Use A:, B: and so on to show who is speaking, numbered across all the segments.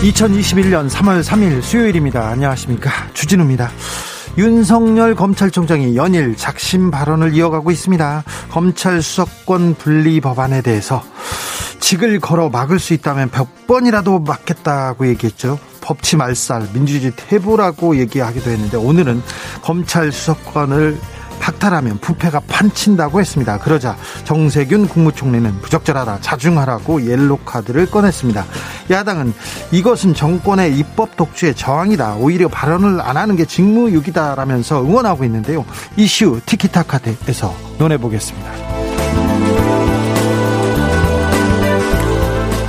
A: 2021년 3월 3일 수요일입니다. 안녕하십니까. 주진우입니다. 윤석열 검찰총장이 연일 작심 발언을 이어가고 있습니다. 검찰 수석권 분리 법안에 대해서 직을 걸어 막을 수 있다면 몇 번이라도 막겠다고 얘기했죠. 법치 말살, 민주주의 퇴보라고 얘기하기도 했는데 오늘은 검찰 수석권을 박탈하면 부패가 판친다고 했습니다. 그러자 정세균 국무총리는 부적절하다, 자중하라고 옐로 카드를 꺼냈습니다. 야당은 이것은 정권의 입법 독주의 저항이다. 오히려 발언을 안 하는 게 직무유기다라면서 응원하고 있는데요. 이슈 티키타카에서 논해보겠습니다.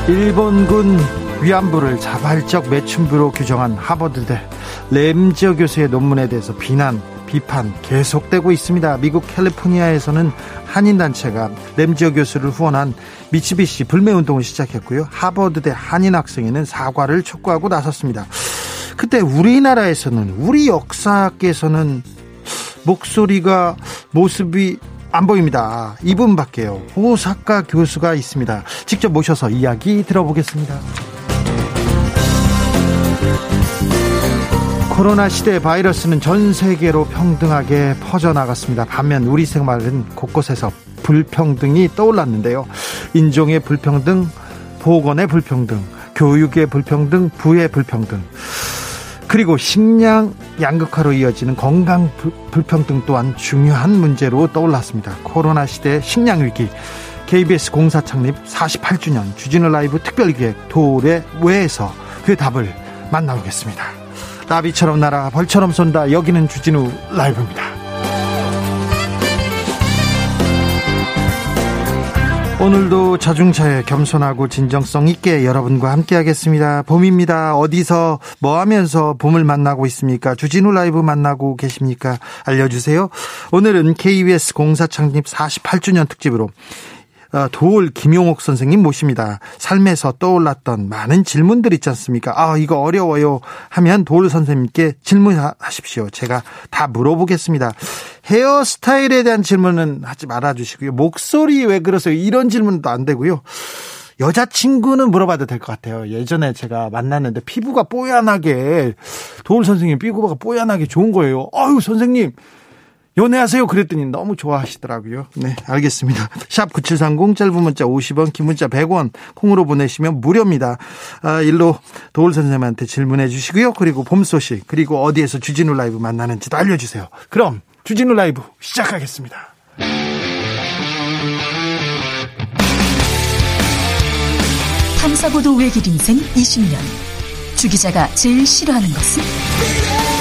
A: 일본군 위안부를 자발적 매춘부로 규정한 하버드대 램지어 교수의 논문에 대해서 비난 비판 계속되고 있습니다. 미국 캘리포니아에서는 한인단체가 램지어 교수를 후원한 미치비시 불매운동을 시작했고요. 하버드대 한인 학생회는 사과를 촉구하고 나섰습니다. 그때 우리나라에서는 우리 역사학계에서는 목소리가 모습이 안 보입니다. 이분밖에요. 호사카 교수가 있습니다. 직접 모셔서 이야기 들어보겠습니다. 코로나 시대 바이러스는 전 세계로 평등하게 퍼져나갔습니다. 반면 우리 생활은 곳곳에서 불평등이 떠올랐는데요. 인종의 불평등, 보건의 불평등, 교육의 불평등, 부의 불평등, 그리고 식량 양극화로 이어지는 건강 불평등 또한 중요한 문제로 떠올랐습니다. 코로나 시대 식량 위기, KBS 공사 창립 48주년 주진우 라이브 특별기획 도래 외에서 그 답을 만나보겠습니다. 나비처럼 날아 벌처럼 쏜다. 여기는 주진우 라이브입니다. 오늘도 자중차에 겸손하고 진정성 있게 여러분과 함께 하겠습니다. 봄입니다. 어디서 뭐 하면서 봄을 만나고 있습니까? 주진우 라이브 만나고 계십니까? 알려주세요. 오늘은 KBS 공사 창립 48주년 특집으로 어, 도울 김용옥 선생님 모십니다. 삶에서 떠올랐던 많은 질문들 있지 않습니까? 아, 이거 어려워요 하면 도울 선생님께 질문하십시오. 제가 다 물어보겠습니다. 헤어스타일에 대한 질문은 하지 말아 주시고요. 목소리 왜 그러세요? 이런 질문도 안 되고요. 여자친구는 물어봐도 될 것 같아요. 예전에 제가 만났는데 피부가 뽀얀하게 도울 선생님 피부가 뽀얀하게 좋은 거예요. 아유 선생님 연애하세요. 그랬더니 너무 좋아하시더라고요. 네, 알겠습니다. 샵 9730 짧은 문자 50원, 긴 문자 100원 콩으로 보내시면 무료입니다. 아, 일로 도울 선생님한테 질문해 주시고요. 그리고 봄 소식, 그리고 어디에서 주진우 라이브 만나는지도 알려 주세요. 그럼 주진우 라이브 시작하겠습니다.
B: 탐사보도 외길 인생 20년. 주 기자가 제일 싫어하는 것은?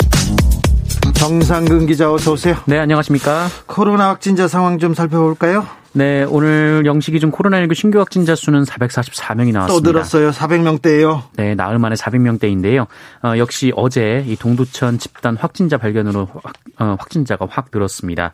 A: 정상근 기자 어서 오세요.
C: 네 안녕하십니까.
A: 코로나 확진자 상황 좀 살펴볼까요?
C: 네, 오늘 영시 기준 코로나19 신규 확진자 수는 444명이 나왔습니다.
A: 또 늘었어요. 400명대예요.
C: 네, 나흘 만에 400명대인데요. 어, 역시 어제 이 동두천 집단 확진자 발견으로 확, 어, 확진자가 확 늘었습니다.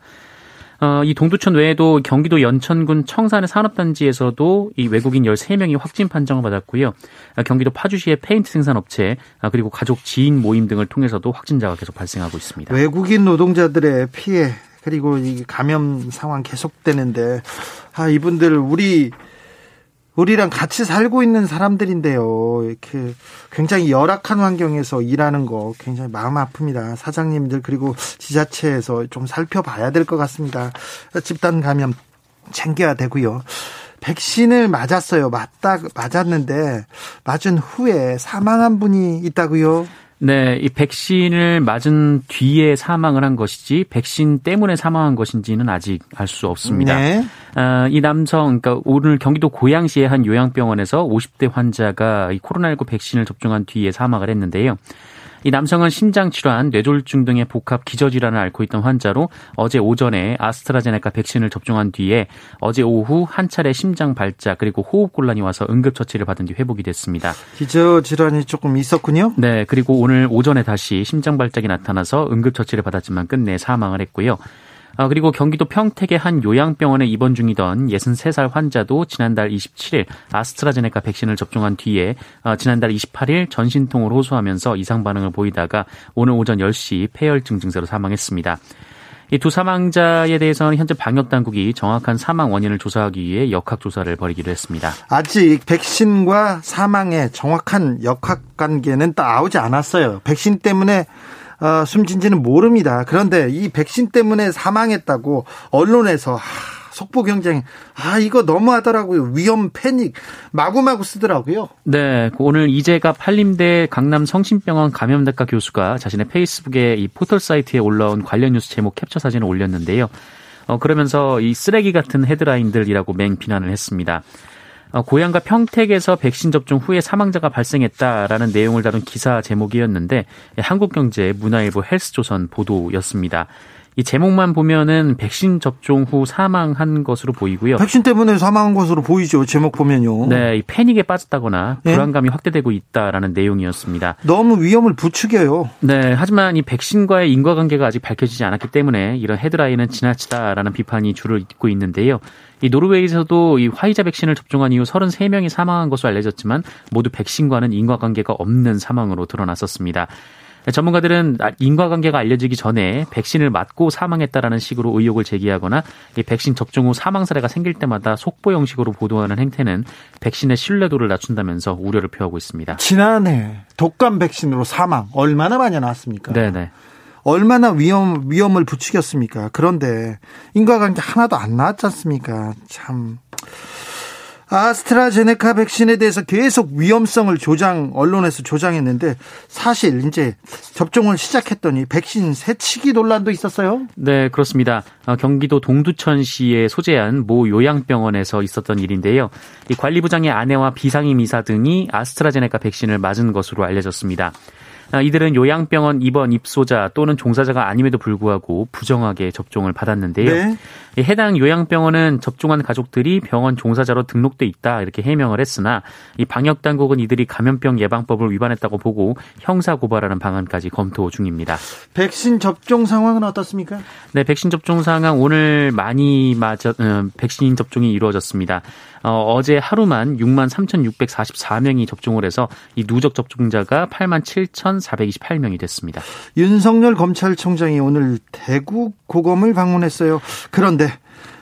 C: 어, 이 동두천 외에도 경기도 연천군 청산의 산업단지에서도 이 외국인 13명이 확진 판정을 받았고요. 어, 경기도 파주시의 페인트 생산업체 어, 그리고 가족 지인 모임 등을 통해서도 확진자가 계속 발생하고 있습니다.
A: 외국인 노동자들의 피해 그리고 이 감염 상황 계속되는데 아 이분들 우리 우리랑 같이 살고 있는 사람들인데요. 이렇게 굉장히 열악한 환경에서 일하는 거 굉장히 마음 아픕니다. 사장님들 그리고 지자체에서 좀 살펴봐야 될 것 같습니다. 집단 감염 챙겨야 되고요. 백신을 맞았어요. 맞다 맞았는데 맞은 후에 사망한 분이 있다고요.
C: 네, 이 백신을 맞은 뒤에 사망을 한 것이지 백신 때문에 사망한 것인지는 아직 알 수 없습니다. 네. 아, 이 남성, 그러니까 오늘 경기도 고양시의 한 요양병원에서 50대 환자가 이 코로나19 백신을 접종한 뒤에 사망을 했는데요. 이 남성은 심장 질환, 뇌졸중 등의 복합 기저질환을 앓고 있던 환자로 어제 오전에 아스트라제네카 백신을 접종한 뒤에 어제 오후 한 차례 심장 발작 그리고 호흡 곤란이 와서 응급 처치를 받은 뒤 회복이 됐습니다.
A: 기저 질환이 조금 있었군요.
C: 네, 그리고 오늘 오전에 다시 심장 발작이 나타나서 응급 처치를 받았지만 끝내 사망을 했고요. 아, 그리고 경기도 평택의 한 요양병원에 입원 중이던 63살 환자도 지난달 27일 아스트라제네카 백신을 접종한 뒤에 아, 지난달 28일 전신통을 호소하면서 이상 반응을 보이다가 오늘 오전 10시 폐혈증 증세로 사망했습니다. 이두 사망자에 대해서는 현재 방역 당국이 정확한 사망 원인을 조사하기 위해 역학 조사를 벌이기로 했습니다.
A: 아직 백신과 사망의 정확한 역학 관계는 나오지 않았어요. 백신 때문에 어, 숨진지는 모릅니다. 그런데 이 백신 때문에 사망했다고 언론에서 하, 속보 경쟁 아 이거 너무하더라고요. 위험 패닉 마구마구 쓰더라고요.
C: 네, 오늘 이재갑 한림대 강남 성심병원 감염대과 교수가 자신의 페이스북에 이 포털 사이트에 올라온 관련 뉴스 제목 캡처 사진을 올렸는데요. 어, 그러면서 이 쓰레기 같은 헤드라인들이라고 맹 비난을 했습니다. 어, 고향과 평택에서 백신 접종 후에 사망자가 발생했다라는 내용을 다룬 기사 제목이었는데 한국경제 문화일보 헬스조선 보도였습니다. 이 제목만 보면은 백신 접종 후 사망한 것으로 보이고요.
A: 백신 때문에 사망한 것으로 보이죠. 제목 보면요.
C: 네, 이 패닉에 빠졌다거나 네? 불안감이 확대되고 있다라는 내용이었습니다.
A: 너무 위험을 부추겨요.
C: 네, 하지만 이 백신과의 인과관계가 아직 밝혀지지 않았기 때문에 이런 헤드라인은 지나치다라는 비판이 줄을 잇고 있는데요. 이 노르웨이에서도 이 화이자 백신을 접종한 이후 33명이 사망한 것으로 알려졌지만 모두 백신과는 인과관계가 없는 사망으로 드러났었습니다. 전문가들은 인과관계가 알려지기 전에 백신을 맞고 사망했다라는 식으로 의혹을 제기하거나 이 백신 접종 후 사망 사례가 생길 때마다 속보 형식으로 보도하는 행태는 백신의 신뢰도를 낮춘다면서 우려를 표하고 있습니다.
A: 지난해 독감 백신으로 사망 얼마나 많이 나왔습니까?
C: 네네.
A: 얼마나 위험 위험을 부추겼습니까? 그런데 인과관계 하나도 안 나왔지 않습니까? 참 아스트라제네카 백신에 대해서 계속 위험성을 조장 언론에서 조장했는데 사실 이제 접종을 시작했더니 백신 새치기 논란도 있었어요.
C: 네, 그렇습니다. 어, 경기도 동두천시에 소재한 모 요양병원에서 있었던 일인데요. 이 관리부장의 아내와 비상임 이사 등이 아스트라제네카 백신을 맞은 것으로 알려졌습니다. 아, 이들은 요양병원 입원 입소자 또는 종사자가 아님에도 불구하고 부정하게 접종을 받았는데요. 네. 해당 요양병원은 접종한 가족들이 병원 종사자로 등록돼 있다 이렇게 해명을 했으나 이 방역 당국은 이들이 감염병 예방법을 위반했다고 보고 형사 고발하는 방안까지 검토 중입니다.
A: 백신 접종 상황은 어떻습니까?
C: 네, 백신 접종 상황 오늘 많이 맞아 어, 백신 접종이 이루어졌습니다. 어, 제 하루만 6만 3,644명이 접종을 해서 이 누적 접종자가 8만 7,428명이 됐습니다.
A: 윤석열 검찰총장이 오늘 대구 고검을 방문했어요. 그런데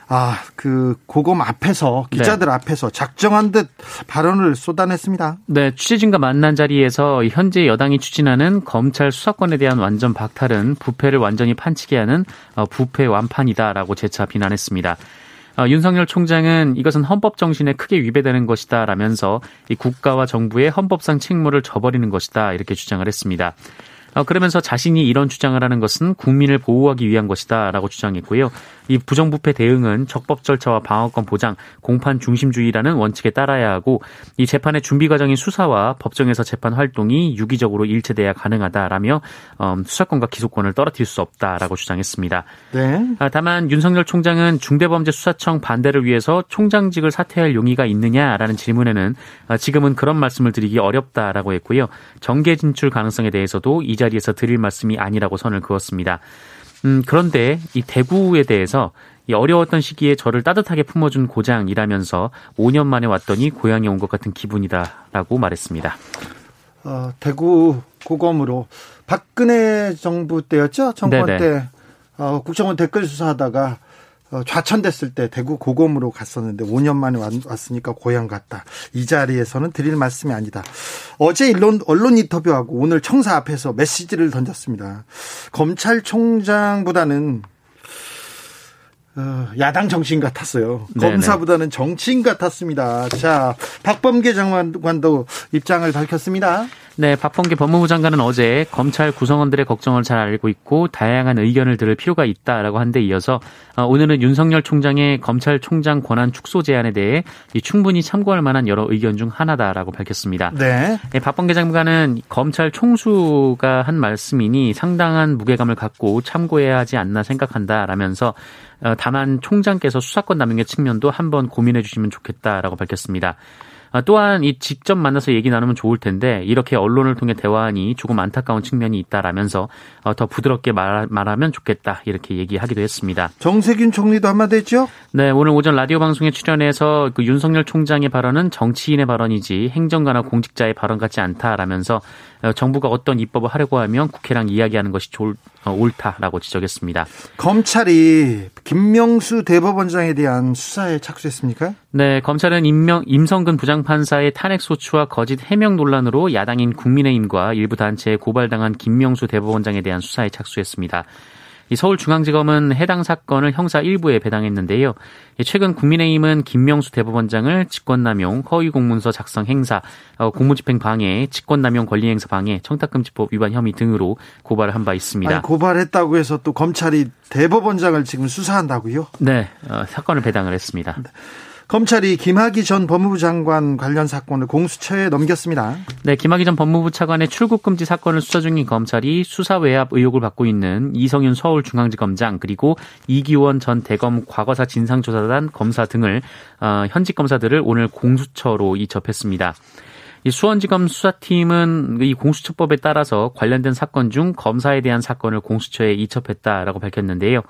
A: 아, 그 고검 앞에서 기자들 네. 앞에서 작정한 듯 발언을 쏟아냈습니다.
C: 네, 취재진과 만난 자리에서 현재 여당이 추진하는 검찰 수사권에 대한 완전 박탈은 부패를 완전히 판치게 하는 어, 부패 완판이다라고 재차 비난했습니다. 어, 윤석열 총장은 이것은 헌법 정신에 크게 위배되는 것이다라면서 이 국가와 정부의 헌법상 책무를 져버리는 것이다 이렇게 주장을 했습니다. 어, 그러면서 자신이 이런 주장을 하는 것은 국민을 보호하기 위한 것이다라고 주장했고요. 이 부정부패 대응은 적법 절차와 방어권 보장, 공판 중심주의라는 원칙에 따라야 하고 이 재판의 준비 과정인 수사와 법정에서 재판 활동이 유기적으로 일체돼야 가능하다라며 음, 수사권과 기소권을 떨어뜨릴 수 없다라고 주장했습니다. 네. 아, 다만 윤석열 총장은 중대범죄수사청 반대를 위해서 총장직을 사퇴할 용의가 있느냐라는 질문에는 아, 지금은 그런 말씀을 드리기 어렵다라고 했고요. 정계 진출 가능성에 대해서도 이자 리에서 드릴 말씀이 아니라고 선을 그었습니다. 음, 그런데 이 대구에 대해서 이 어려웠던 시기에 저를 따뜻하게 품어준 고장이라면서 5년 만에 왔더니 고향에 온 것 같은 기분이다라고 말했습니다.
A: 어, 대구 고검으로 박근혜 정부 때였죠? 정권 네네. 때 어, 국정원 댓글 수사하다가 어, 좌천됐을 때 대구 고검으로 갔었는데 5년 만에 왔으니까 고향 갔다. 이 자리에서는 드릴 말씀이 아니다. 어제 언론, 언론 인터뷰하고 오늘 청사 앞에서 메시지를 던졌습니다. 검찰총장보다는 어, 야당 정치인 같았어요. 네네. 검사보다는 정치인 같았습니다. 자, 박범계 장관도 입장을 밝혔습니다.
C: 네, 박범계 법무부 장관은 어제 검찰 구성원들의 걱정을 잘 알고 있고 다양한 의견을 들을 필요가 있다라고 한 데 이어서 어, 오늘은 윤석열 총장의 검찰총장 권한 축소 제안에 대해 충분히 참고할 만한 여러 의견 중 하나다라고 밝혔습니다. 네. 네 박범계 장관은 검찰 총수가 한 말씀이니 상당한 무게감을 갖고 참고해야 하지 않나 생각한다라면서 어, 다만 총장께서 수사권 남용의 측면도 한번 고민해 주시면 좋겠다라고 밝혔습니다. 아, 또한 이 직접 만나서 얘기 나누면 좋을 텐데 이렇게 언론을 통해 대화하니 조금 안타까운 측면이 있다라면서 어, 더 부드럽게 말, 말하면 좋겠다 이렇게 얘기하기도 했습니다.
A: 정세균 총리도 한마디 했죠?
C: 네, 오늘 오전 라디오 방송에 출연해서 그 윤석열 총장의 발언은 정치인의 발언이지 행정가나 공직자의 발언 같지 않다라면서 어, 정부가 어떤 입법을 하려고 하면 국회랑 이야기하는 것이 좋, 어, 옳다라고 지적했습니다.
A: 검찰이 김명수 대법원장에 대한 수사에 착수했습니까?
C: 네, 검찰은 임명, 임성근 부장판사의 탄핵 소추와 거짓 해명 논란으로 야당인 국민의힘과 일부 단체에 고발당한 김명수 대법원장에 대한 수사에 착수했습니다. 이 서울중앙지검은 해당 사건을 형사 1부에 배당했는데요. 최근 국민의힘은 김명수 대법원장을 직권남용, 허위공문서 작성 행사, 어, 공무집행 방해, 직권남용 권리행사 방해, 청탁금지법 위반 혐의 등으로 고발을 한 바 있습니다.
A: 아니, 고발했다고 해서 또 검찰이 대법원장을 지금 수사한다고요?
C: 네, 어, 사건을 배당을 했습니다. 네.
A: 검찰이 김학의 전 법무부 장관 관련 사건을 공수처에 넘겼습니다.
C: 네, 김학의 전 법무부 차관의 출국 금지 사건을 수사 중인 검찰이 수사 외압 의혹을 받고 있는 이성윤 서울중앙지검장 그리고 이기원 전 대검 과거사 진상조사단 검사 등을 어, 현직 검사들을 오늘 공수처로 이접했습니다. 이 수원지검 수사팀은 이 공수처법에 따라서 관련된 사건 중 검사에 대한 사건을 공수처에 이첩했다라고 밝혔는데요.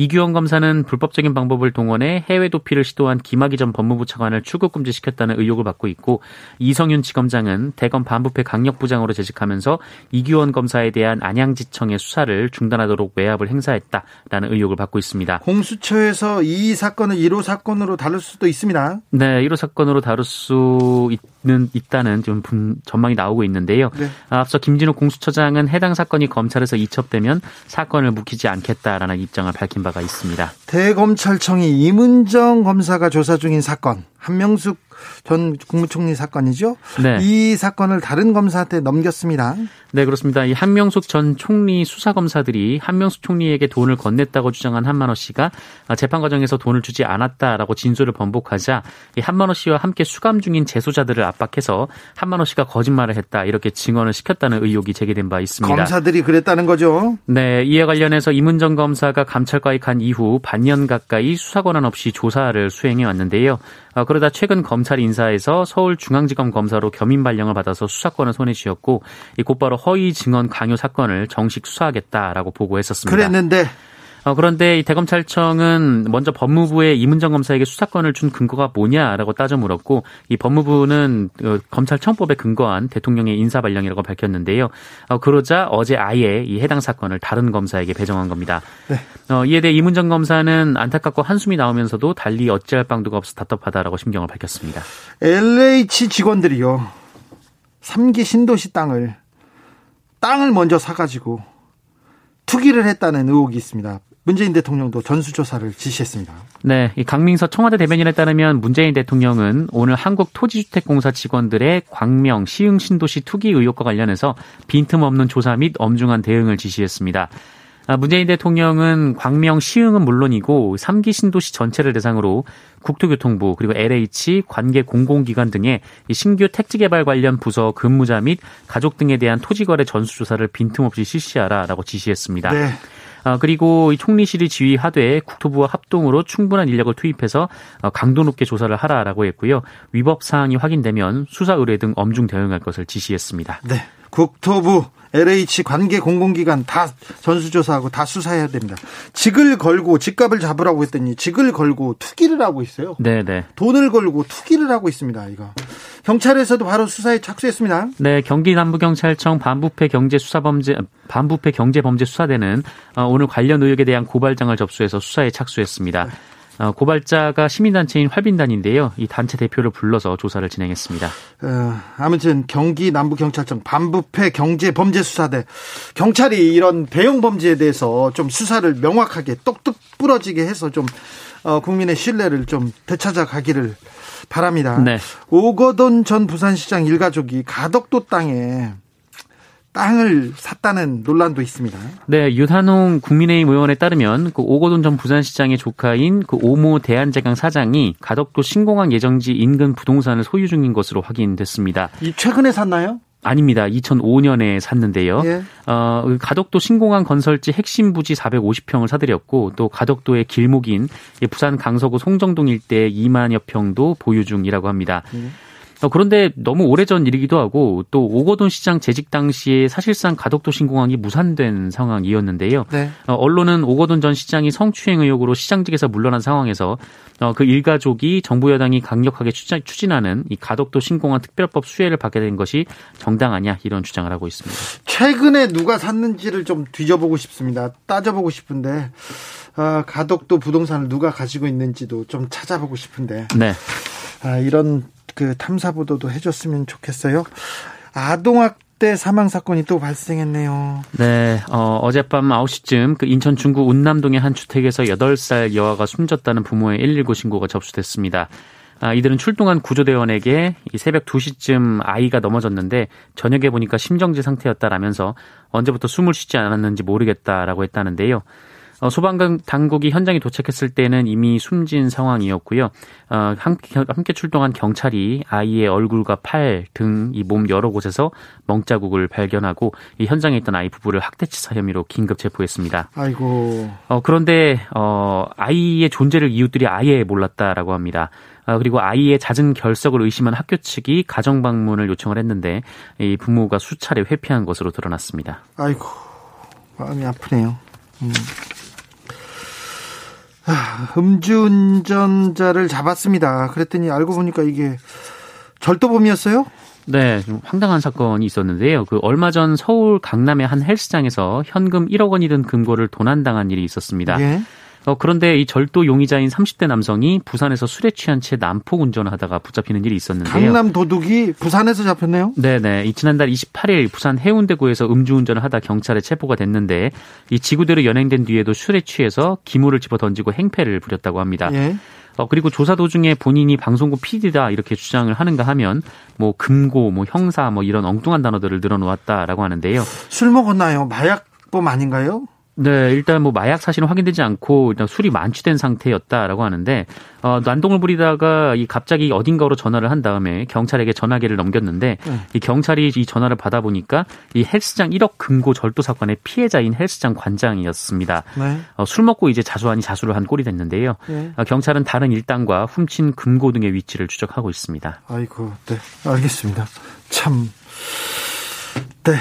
C: 이규원 검사는 불법적인 방법을 동원해 해외 도피를 시도한 김학의 전 법무부 차관을 출국 금지시켰다는 의혹을 받고 있고 이성윤 지검장은 대검 반부패 강력부장으로 재직하면서 이규원 검사에 대한 안양지청의 수사를 중단하도록 외압을 행사했다라는 의혹을 받고 있습니다.
A: 공수처에서 이 사건을 1호 사건으로 다룰 수도 있습니다.
C: 네, 1호 사건으로 다룰 수 있는 있다는 좀 전망이 나오고 있는데요. 네. 앞서 김진욱 공수처장은 해당 사건이 검찰에서 이첩되면 사건을 묵히지 않겠다라는 입장을 밝힌 바 바가 있습니다.
A: 대검찰청이 이문정 검사가 조사 중인 사건 한명숙 전 국무총리 사건이죠. 네. 이 사건을 다른 검사한테 넘겼습니다.
C: 네, 그렇습니다. 이 한명숙 전 총리 수사 검사들이 한명숙 총리에게 돈을 건넸다고 주장한 한만호 씨가 재판 과정에서 돈을 주지 않았다라고 진술을 번복하자 이 한만호 씨와 함께 수감 중인 재소자들을 압박해서 한만호 씨가 거짓말을 했다 이렇게 증언을 시켰다는 의혹이 제기된 바 있습니다.
A: 검사들이 그랬다는 거죠.
C: 네, 이에 관련해서 이문정 검사가 감찰과에 간 이후 반년 가까이 수사 권한 없이 조사를 수행해 왔는데요. 어, 그러다 최근 검찰 인사에서 서울중앙지검 검사로 겸임 발령을 받아서 수사권을 손에 쥐었고 곧바로 허위 증언 강요 사건을 정식 수사하겠다라고 보고했었습니다.
A: 그랬는데
C: 어, 그런데 이 대검찰청은 먼저 법무부에 이문정 검사에게 수사권을 준 근거가 뭐냐라고 따져 물었고 이 법무부는 어, 검찰청법에 근거한 대통령의 인사 발령이라고 밝혔는데요. 어, 그러자 어제 아예 이 해당 사건을 다른 검사에게 배정한 겁니다. 네. 어, 이에 대해 이문정 검사는 안타깝고 한숨이 나오면서도 달리 어찌할 방도가 없어 답답하다라고 심경을 밝혔습니다.
A: LH 직원들이요. 3기 신도시 땅을 땅을 먼저 사가지고 투기를 했다는 의혹이 있습니다. 문재인 대통령도 전수조사를 지시했습니다.
C: 네, 이 강민서 청와대 대변인에 따르면 문재인 대통령은 오늘 한국토지주택공사 직원들의 광명, 시흥 신도시 투기 의혹과 관련해서 빈틈없는 조사 및 엄중한 대응을 지시했습니다. 아, 문재인 대통령은 광명 시흥은 물론이고 3기 신도시 전체를 대상으로 국토교통부 그리고 LH 관계 공공기관 등의 신규 택지 개발 관련 부서 근무자 및 가족 등에 대한 토지 거래 전수 조사를 빈틈없이 실시하라라고 지시했습니다. 네. 어, 그리고 이 총리실이 지휘하되 국토부와 합동으로 충분한 인력을 투입해서 어, 강도 높게 조사를 하라라고 했고요. 위법 사항이 확인되면 수사 의뢰 등 엄중 대응할 것을 지시했습니다.
A: 네. 국토부 LH 관계 공공기관 다 전수조사하고 다 수사해야 됩니다. 직을 걸고 집값을 잡으라고 했더니 직을 걸고 투기를 하고 있어요.
C: 네, 네.
A: 돈을 걸고 투기를 하고 있습니다. 이거. 경찰에서도 바로 수사에 착수했습니다.
C: 네, 경기 남부경찰청 반부패 경제 수사범죄 반부패 경제범죄 수사대는 어, 오늘 관련 의혹에 대한 고발장을 접수해서 수사에 착수했습니다. 네. 어, 고발자가 시민단체인 활빈단인데요. 이 단체 대표를 불러서 조사를 진행했습니다.
A: 어, 아무튼 경기 남부경찰청 반부패 경제범죄수사대 경찰이 이런 대형 범죄에 대해서 좀 수사를 명확하게 똑똑 부러지게 해서 좀 어, 국민의 신뢰를 좀 되찾아 가기를 바랍니다. 네. 오거돈 전 부산시장 일가족이 가덕도 땅에 땅을 샀다는 논란도 있습니다.
C: 네, 윤한홍 국민의힘 의원에 따르면 그 오거돈 전 부산시장의 조카인 그 오모 대한제강 사장이 가덕도 신공항 예정지 인근 부동산을 소유 중인 것으로 확인됐습니다.
A: 이 최근에 샀나요?
C: 아닙니다. 2005년에 샀는데요. 예. 어, 그 가덕도 신공항 건설지 핵심 부지 450평을 사들였고 또 가덕도의 길목인 부산 강서구 송정동 일대 2만여 평도 보유 중이라고 합니다. 예. 어, 그런데 너무 오래전 일이기도 하고 또 오거돈 시장 재직 당시에 사실상 가덕도 신공항이 무산된 상황이었는데요. 네. 어, 언론은 오거돈 전 시장이 성추행 의혹으로 시장직에서 물러난 상황에서 어, 그 일가족이 정부 여당이 강력하게 추진하는 이 가덕도 신공항 특별법 수혜를 받게 된 것이 정당하냐 이런 주장을 하고 있습니다.
A: 최근에 누가 샀는지를 좀 뒤져보고 싶습니다. 따져보고 싶은데 아, 가덕도 부동산을 누가 가지고 있는지도 좀 찾아보고 싶은데. 네. 아, 이런 그 탐사 보도도 해줬으면 좋겠어요. 아동학대 사망 사건이 또 발생했네요.
C: 네, 어, 어젯밤 9시쯤 그 인천 중구 운남동의 한 주택에서 8살 여아가 숨졌다는 부모의 119 신고가 접수됐습니다. 아, 이들은 출동한 구조대원에게 새벽 2시쯤 아이가 넘어졌는데 저녁에 보니까 심정지 상태였다라면서 언제부터 숨을 쉬지 않았는지 모르겠다라고 했다는데요. 어, 소방 당국이 현장에 도착했을 때는 이미 숨진 상황이었고요. 어, 함께, 함께 출동한 경찰이 아이의 얼굴과 팔, 등, 이 몸 여러 곳에서 멍자국을 발견하고 이 현장에 있던 아이 부부를 학대치사 혐의로 긴급 체포했습니다.
A: 아이고.
C: 어, 그런데 어, 아이의 존재를 이웃들이 아예 몰랐다라고 합니다. 아, 그리고 아이의 잦은 결석을 의심한 학교 측이 가정 방문을 요청을 했는데 이 부모가 수차례 회피한 것으로 드러났습니다.
A: 아이고 마음이 아프네요. 음. 음주운전자를 잡았습니다. 그랬더니 알고 보니까 이게 절도범이었어요?
C: 네, 좀 황당한 사건이 있었는데요. 그 얼마 전 서울 강남의 한 헬스장에서 현금 1억 원이 든 금고를 도난당한 일이 있었습니다. 예. 어, 그런데 이 절도 용의자인 30대 남성이 부산에서 술에 취한 채 난폭 운전을 하다가 붙잡히는 일이 있었는데요.
A: 강남 도둑이 부산에서 잡혔네요?
C: 네네. 이 지난달 28일 부산 해운대구에서 음주운전을 하다 경찰에 체포가 됐는데 이 지구대로 연행된 뒤에도 술에 취해서 기물을 집어 던지고 행패를 부렸다고 합니다. 예. 어, 그리고 조사 도중에 본인이 방송국 PD다 이렇게 주장을 하는가 하면 뭐 금고, 뭐 형사, 뭐 이런 엉뚱한 단어들을 늘어놓았다라고 하는데요.
A: 술 먹었나요? 마약범 아닌가요?
C: 네, 일단 뭐 마약 사실은 확인되지 않고 일단 술이 만취된 상태였다라고 하는데 어, 난동을 부리다가 이 갑자기 어딘가로 전화를 한 다음에 경찰에게 전화기를 넘겼는데 네. 이 경찰이 이 전화를 받아 보니까 이 헬스장 1억 금고 절도 사건의 피해자인 헬스장 관장이었습니다. 네. 어, 술 먹고 이제 자수하니 자수를 한 꼴이 됐는데요. 네. 어, 경찰은 다른 일당과 훔친 금고 등의 위치를 추적하고 있습니다.
A: 아이고, 네, 알겠습니다. 참, 네,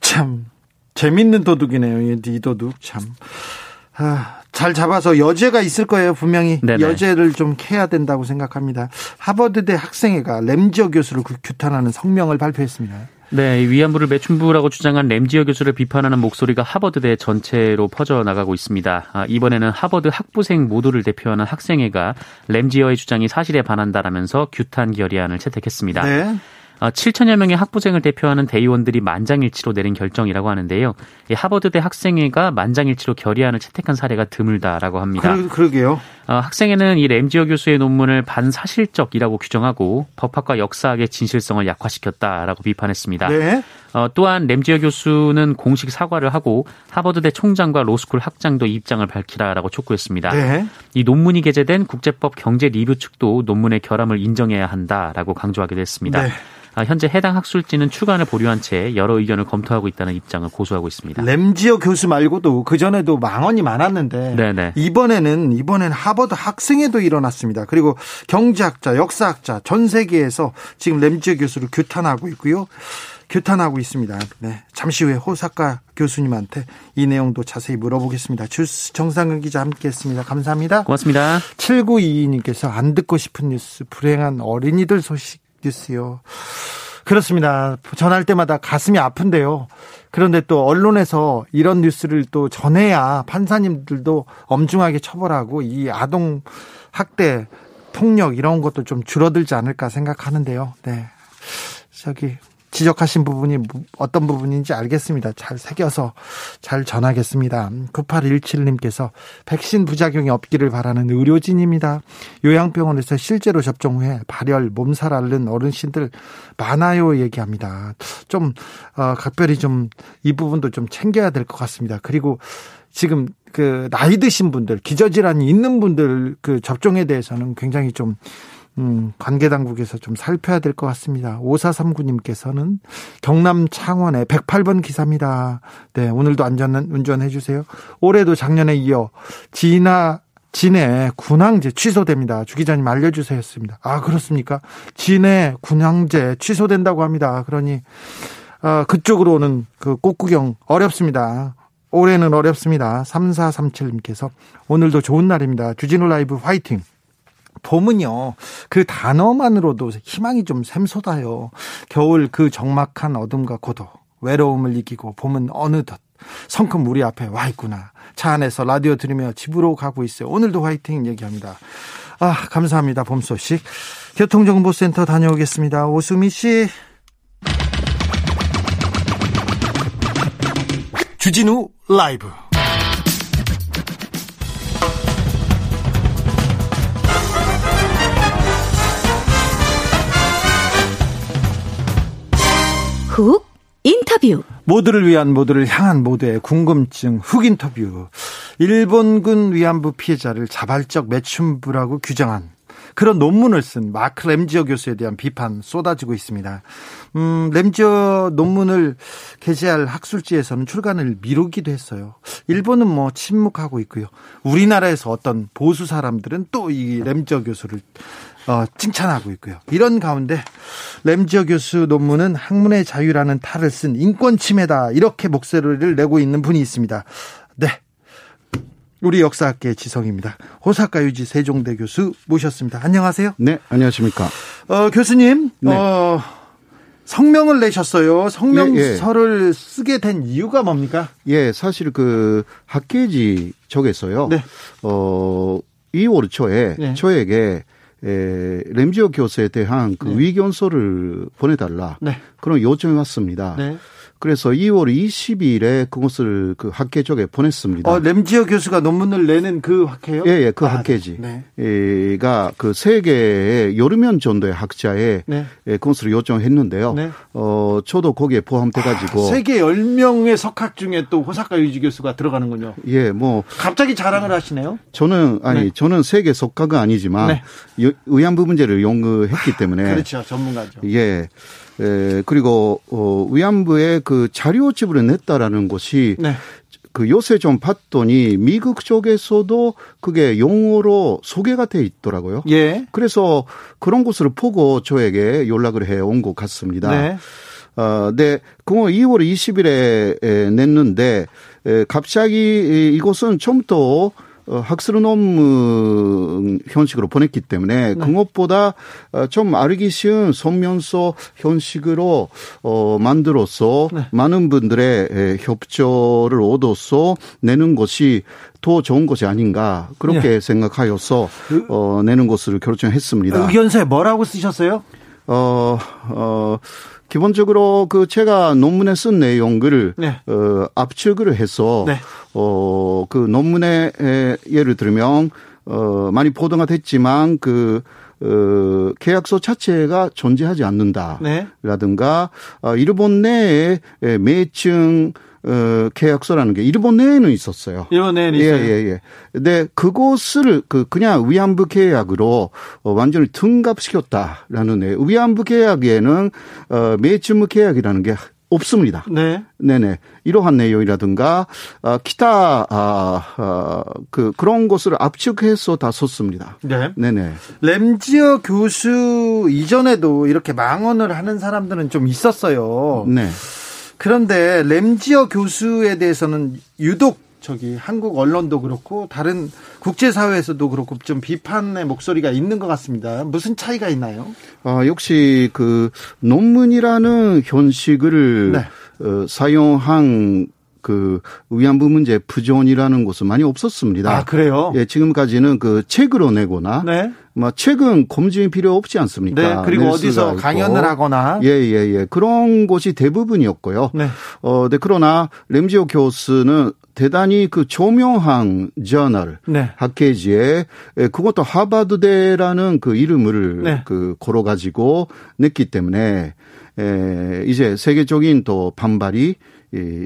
A: 참. 재밌는 도둑이네요. 이 도둑 참. 아, 잘 잡아서 여죄가 있을 거예요. 분명히 네네. 여죄를 좀 캐야 된다고 생각합니다. 하버드대 학생회가 램지어 교수를 규탄하는 성명을 발표했습니다.
C: 네, 위안부를 매춘부라고 주장한 램지어 교수를 비판하는 목소리가 하버드대 전체로 퍼져 나가고 있습니다. 아, 이번에는 하버드 학부생 모두를 대표하는 학생회가 램지어의 주장이 사실에 반한다라면서 규탄 결의안을 채택했습니다. 네. 7천여 어, 명의 학부생을 대표하는 대의원들이 만장일치로 내린 결정이라고 하는데요. 하버드대 학생회가 만장일치로 결의안을 채택한 사례가 드물다라고 합니다.
A: 그러, 그러게요.
C: 어, 학생회는 이 램지어 교수의 논문을 반사실적이라고 규정하고 법학과 역사학의 진실성을 약화시켰다라고 비판했습니다. 네. 어, 또한 램지어 교수는 공식 사과를 하고 하버드대 총장과 로스쿨 학장도 입장을 밝히라라고 촉구했습니다. 네. 이 논문이 게재된 국제법 경제 리뷰 측도 논문의 결함을 인정해야 한다라고 강조하기도 했습니다. 네. 아, 현재 해당 학술지는 추간을 보류한 채 여러 의견을 검토하고 있다는 입장을 고수하고 있습니다.
A: 램지어 교수 말고도 그 전에도 망언이 많았는데 네네. 이번에는 이번엔 하 버드 학생회도 일어났습니다. 그리고 경제학자, 역사학자 전 세계에서 지금 램지어 교수를 규탄하고 있고요. 규탄하고 있습니다. 네. 잠시 후에 호사카 교수님한테 이 내용도 자세히 물어보겠습니다. 주스 정상근 기자 함께 했습니다. 감사합니다.
C: 고맙습니다.
A: 7922님께서 안 듣고 싶은 뉴스, 불행한 어린이들 소식 뉴스요. 그렇습니다. 전할 때마다 가슴이 아픈데요. 그런데 또 언론에서 이런 뉴스를 또 전해야 판사님들도 엄중하게 처벌하고 이 아동 학대 폭력 이런 것도 좀 줄어들지 않을까 생각하는데요. 네. 저기 지적하신 부분이 어떤 부분인지 알겠습니다. 잘 새겨서 잘 전하겠습니다. 9817님께서 백신 부작용이 없기를 바라는 의료진입니다. 요양병원에서 실제로 접종 후에 발열, 몸살 앓는 어르신들 많아요 얘기합니다. 좀 어, 각별히 좀 이 부분도 좀 챙겨야 될 것 같습니다. 그리고 지금 그 나이 드신 분들, 기저질환이 있는 분들 그 접종에 대해서는 굉장히 좀 음, 관계 당국에서 좀 살펴야 될 것 같습니다. 5439님께서는 경남 창원의 108번 기사입니다. 네, 오늘도 안전한 운전해 주세요. 올해도 작년에 이어 진화 진해 군항제 취소됩니다. 주 기자님 알려주세요 했습니다. 아, 그렇습니까? 진해 군항제 취소된다고 합니다. 그러니, 어, 그쪽으로 오는 그 꽃구경 어렵습니다. 올해는 어렵습니다. 3437님께서 오늘도 좋은 날입니다. 주진우 라이브 화이팅! 봄은요, 그 단어만으로도 희망이 좀 샘솟아요. 겨울 그 적막한 어둠과 고도, 외로움을 이기고 봄은 어느덧 성큼 우리 앞에 와 있구나. 차 안에서 라디오 들으며 집으로 가고 있어요. 오늘도 화이팅 얘기합니다. 아, 감사합니다. 봄 소식. 교통정보센터 다녀오겠습니다. 오수미 씨. 주진우 라이브.
B: 훅 인터뷰
A: 모두를 위한 모두를 향한 모두의 궁금증 훅 인터뷰 일본군 위안부 피해자를 자발적 매춘부라고 규정한 그런 논문을 쓴 마크 램지어 교수에 대한 비판 쏟아지고 있습니다. 음, 램지어 논문을 게재할 학술지에서는 출간을 미루기도 했어요. 일본은 뭐 침묵하고 있고요. 우리나라에서 어떤 보수 사람들은 또 이 램지어 교수를 어, 칭찬하고 있고요. 이런 가운데 램지어 교수 논문은 학문의 자유라는 탈을 쓴 인권 침해다 이렇게 목소리를 내고 있는 분이 있습니다. 네. 우리 역사학계 지성입니다. 호사카 유지 세종대 교수 모셨습니다. 안녕하세요.
D: 네, 안녕하십니까.
A: 어, 교수님, 네. 어, 성명을 내셨어요. 성명서를 예, 예. 쓰게 된 이유가 뭡니까?
D: 예, 사실 그 학계지 쪽에서요. 네. 어, 2월 초에 네. 초에게 에, 램지오 교수에 대한 그 네. 위견서를 보내달라 네. 그런 요청이 왔습니다. 네. 그래서 2월 20일에 그것을 그 학회 쪽에 보냈습니다.
A: 어, 램지어 교수가 논문을 내는 그 학회요?
D: 예, 예, 그 아, 학회지. 네. 예, 가그 세계의 여름면 정도의 학자의 네. 예, 그것을 요청했는데요. 네. 어, 저도 거기에 포함돼 가지고
A: 아, 세계 10명의 석학 중에 또 호사카 유지 교수가 들어가는군요.
D: 예, 뭐
A: 갑자기 자랑을 하시네요.
D: 저는 아니, 네. 저는 세계 석학은 아니지만 네. 의안부 문제를 연구했기 때문에
A: 그렇죠. 전문가죠.
D: 예. 에, 그리고 어, 위안부의 그 자료 지불을 냈다라는 것이 네. 그 요새 좀 봤더니 미국 쪽에서도 그게 용어로 소개가 돼 있더라고요. 예. 그래서 그런 것을 보고 저에게 연락을 해 온 것 같습니다. 네. 어, 네, 그 2월 20일에 냈는데 에, 갑자기 이것은 처음부터 어, 학술 논문 형식으로 보냈기 때문에 네. 그것보다 어, 좀 알기 쉬운 성면서 형식으로 어, 만들어서 네. 많은 분들의 협조를 얻어서 내는 것이 더 좋은 것이 아닌가 그렇게 네. 생각하여서 그 어, 내는 것을 결정했습니다.
A: 의견서에 뭐라고 쓰셨어요? 어,
D: 어, 기본적으로 그 제가 논문에 쓴 내용을 네. 어, 압축을 해서 네. 어, 그 논문에 예를 들면 어, 많이 보도가 됐지만 그 어, 계약서 자체가 존재하지 않는다라든가 네. 어, 일본 내에 매칭 어, 계약서라는 게 일본 내에는 있었어요.
A: 일본 내에는
D: 예,
A: 있어요.
D: 예, 예. 근데 그것을 그 그냥 위안부 계약으로 어, 완전히 등갑시켰다라는 애. 위안부 계약에는 어, 매춘무 계약이라는 게 없습니다. 네. 네네. 이러한 내용이라든가, 어, 기타, 아, 아, 그, 그런 것을 압축해서 다 썼습니다. 네. 네네.
A: 램지어 교수 이전에도 이렇게 망언을 하는 사람들은 좀 있었어요. 네. 그런데 램지어 교수에 대해서는 유독 저기 한국 언론도 그렇고 다른 국제 사회에서도 그렇고 좀 비판의 목소리가 있는 것 같습니다. 무슨 차이가 있나요?
D: 아, 역시 그 논문이라는 현식을 네. 어, 사용한 그 위안부 문제 부존이라는 것은 많이 없었습니다.
A: 아 그래요?
D: 예, 지금까지는 그 책으로 내거나, 네. 뭐 책은 검증이 필요 없지 않습니까?
A: 네, 그리고 어디서 강연을 하거나,
D: 예, 예, 예, 그런 것이 대부분이었고요. 네. 어, 네, 그러나 램지오 교수는 대단히 그 조명한 저널 네. 학회지에 예, 그것도 하버드대라는 그 이름을 네. 그 걸어 가지고 냈기 때문에 에, 이제 세계적인 또 반발이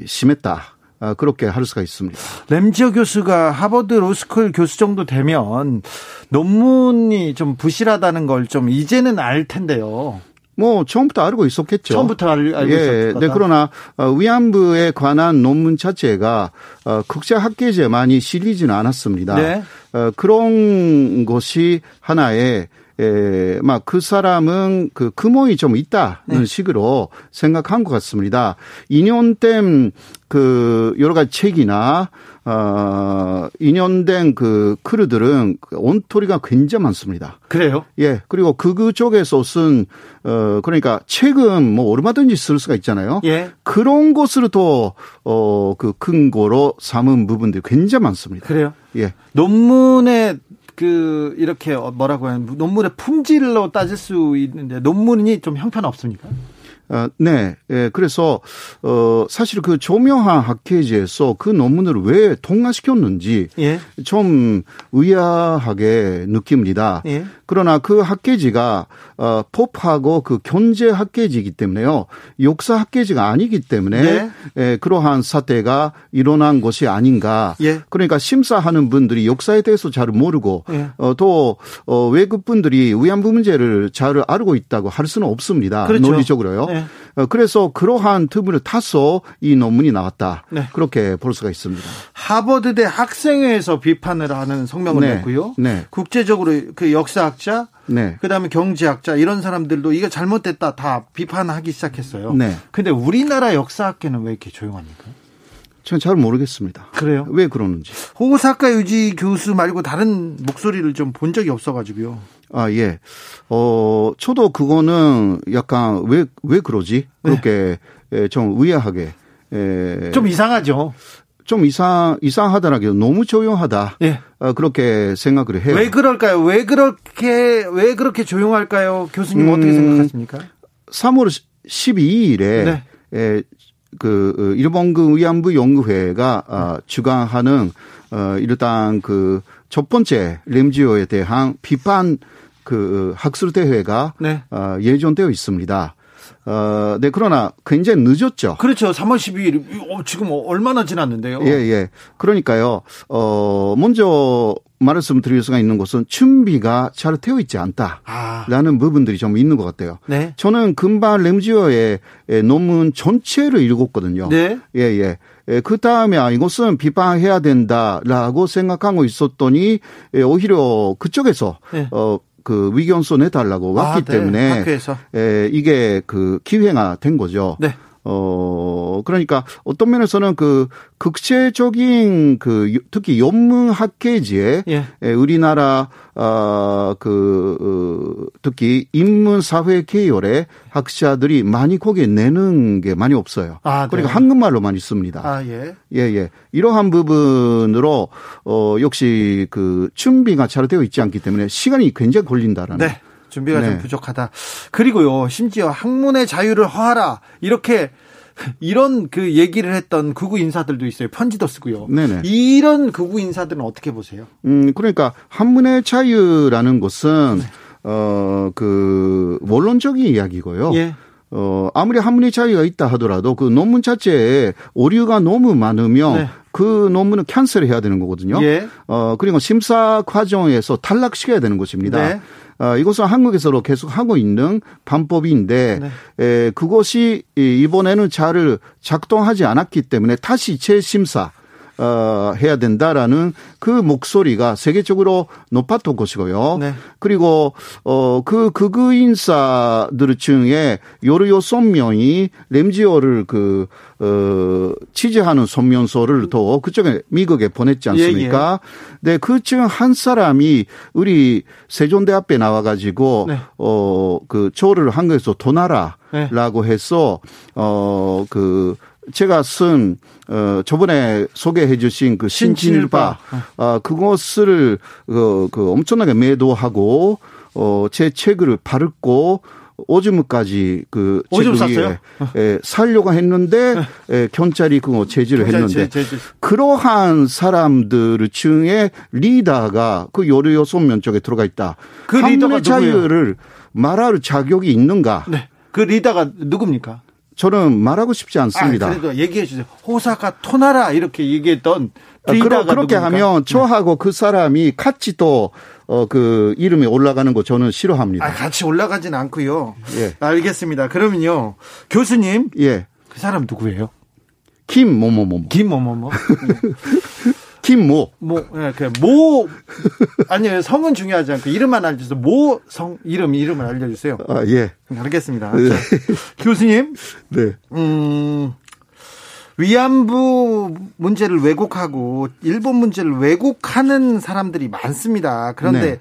D: 심했다. 아, 그렇게 할 수가 있습니다.
A: 램지어 교수가 하버드 로스쿨 교수 정도 되면 논문이 좀 부실하다는 걸 좀 이제는 알 텐데요.
D: 뭐 처음부터 알고 있었겠죠.
A: 처음부터 알, 알고
D: 예,
A: 있었다.
D: 네, 그러나 어, 위안부에 관한 논문 자체가 어, 국제 학계지에 많이 실리지는 않았습니다. 네. 어, 그런 것이 하나의 에, 막 그 사람은 그 금호이 좀 있다는 네. 식으로 생각한 것 같습니다. 2년된 그 여러 가지 책이나 어 2년 된그 크루들은 온토리가 굉장히 많습니다.
A: 그래요?
D: 예. 그리고 그 쪽에서 쓴 어 그러니까 책은 뭐 얼마든지 쓸 수가 있잖아요. 예. 그런 것으로 또어그 근거로 삼은 부분들이 굉장히 많습니다.
A: 그래요?
D: 예.
A: 논문에 그 이렇게 뭐라고 하는 논문의 품질로 따질 수 있는데 논문이 좀 형편 없습니까?
D: 어, 네. 예, 그래서, 어, 사실 그 조명한 학회지에서 그 논문을 왜 통과시켰는지 예. 좀 의아하게 느낍니다. 예. 그러나 그 학회지가, 어, pop하고 그 견제 학회지이기 때문에요. 역사 학회지가 아니기 때문에, 예. 예, 그러한 사태가 일어난 것이 아닌가. 예. 그러니까 심사하는 분들이 역사에 대해서 잘 모르고, 예. 어, 또, 어, 외국 분들이 위안부 문제를 잘 알고 있다고 할 수는 없습니다. 그렇죠. 논리적으로요. 네. 네. 그래서 그러한 틈을 타서 이 논문이 나왔다. 네. 그렇게 볼 수가 있습니다.
A: 하버드대 학생회에서 비판을 하는 성명을 네. 냈고요. 네. 국제적으로 그 역사학자, 네. 그다음에 경제학자 이런 사람들도 이거 잘못됐다 다 비판하기 시작했어요. 네. 근데 우리나라 역사학계는 왜 이렇게 조용합니까?
D: 저는 잘 모르겠습니다.
A: 그래요?
D: 왜 그러는지.
A: 호사카 유지 교수 말고 다른 목소리를 좀 본 적이 없어가지고요.
D: 아, 예. 어, 저도 그거는 약간 왜, 왜 그러지? 그렇게 네. 좀 의아하게.
A: 에, 좀 이상하죠.
D: 좀 이상, 이상하더라고요. 너무 조용하다. 예. 어, 그렇게 생각을 해요.
A: 왜 그럴까요? 왜 그렇게, 왜 그렇게 조용할까요? 교수님 음, 어떻게 생각하십니까?
D: 3월 12일에 네. 에, 그 어, 일본군 위안부 연구회가 어, 주관하는 어 일단 그 첫 번째 램지오에 대한 비판 그 학술 대회가 네. 어, 예정되어 있습니다. 어, 네, 그러나 굉장히 늦었죠.
A: 그렇죠. 3월 12일. 어, 지금 얼마나 지났는데요?
D: 예, 예. 그러니까요. 어, 먼저 말씀드릴 수가 있는 것은 준비가 잘 되어 있지 않다라는 아. 부분들이 좀 있는 것 같아요. 네. 저는 금방 램지어의 논문 전체를 읽었거든요. 네. 예, 예. 그 다음에 아, 이것은 비판해야 된다라고 생각하고 있었더니 오히려 그쪽에서 네. 어, 그 위견서 내달라고 왔기 아, 네. 때문에 학교에서. 에, 이게 그 기회가 된 거죠. 네. 어, 그러니까 어떤 면에서는 그 국제적인 그 특히 연문학계지에 예. 우리나라 어그 어, 특히 인문사회 계열의 학자들이 많이 거기에 내는 게 많이 없어요. 아, 네. 그러니까 한국말로 많이 씁니다.
A: 아, 예.
D: 예, 예. 이러한 부분으로 어 역시 그 준비가 잘 되어 있지 않기 때문에 시간이 굉장히 걸린다라는
A: 네. 준비가 네. 좀 부족하다. 그리고요, 심지어 학문의 자유를 허하라 이렇게 이런 그 얘기를 했던 극우 인사들도 있어요. 편지도 쓰고요. 네네. 이런 극우 인사들은 어떻게 보세요?
D: 음, 그러니까 학문의 자유라는 것은 네. 어그 원론적인 이야기고요. 예. 어, 아무리 학문의 자유가 있다 하더라도 그 논문 자체에 오류가 너무 많으면 네. 그 논문은 캔슬 해야 되는 거거든요. 예. 어, 그리고 심사 과정에서 탈락시켜야 되는 것입니다. 네. 어, 이것은 한국에서도 계속 하고 있는 방법인데 네. 에, 그것이 이번에는 잘 작동하지 않았기 때문에 다시 재심사 어, 해야 된다라는 그 목소리가 세계적으로 높았던 것이고요. 네. 그리고 어, 그 극우 인사들 중에 요르요 손명이 렘지오를 그 어, 취재하는 손면소를 또 그쪽에 미국에 보냈지 않습니까? 예, 예. 네, 그중 한 사람이 우리 세종대 앞에 나와가지고 네. 어그 조를 한국에서 도나라라고 네. 해서 어그 제가 쓴, 어, 저번에 소개해 주신 그 신진일바, 어, 그것을, 그, 그 엄청나게 매도하고, 어, 제 책을 바르고, 오줌까지 그
A: 오줌 쌌어요?
D: 에, 살려고 했는데 에, 네. 경찰이 그거 제지를 했는데 제, 제, 제. 그러한 사람들 중에 리더가 그 요리요 손면 쪽에 들어가 있다. 그 리더가 자유를 말할 자격이 있는가?
A: 네. 그 리더가 누굽니까?
D: 저는 말하고 싶지 않습니다.
A: 아, 그래도 얘기해 주세요. 호사카 토나라 이렇게 얘기했던
D: 아, 그러, 그렇게 누굽니까? 하면 저하고 네. 그 사람이 같이 또 어, 그 이름이 올라가는 거 저는 싫어합니다.
A: 아, 같이 올라가진 않고요. 예. 알겠습니다. 그러면요. 교수님.
D: 예.
A: 그 사람 누구예요?
D: 김모모모.
A: 김모모모.
D: 김모.
A: 모, 예, 그, 모, 아니요, 성은 중요하지 않고 이름만 알려주세요. 모, 성, 이름, 이름을 알려주세요.
D: 아, 예.
A: 알겠습니다. 네. 자, 교수님.
D: 네.
A: 음, 위안부 문제를 왜곡하고 일본 문제를 왜곡하는 사람들이 많습니다. 그런데 네.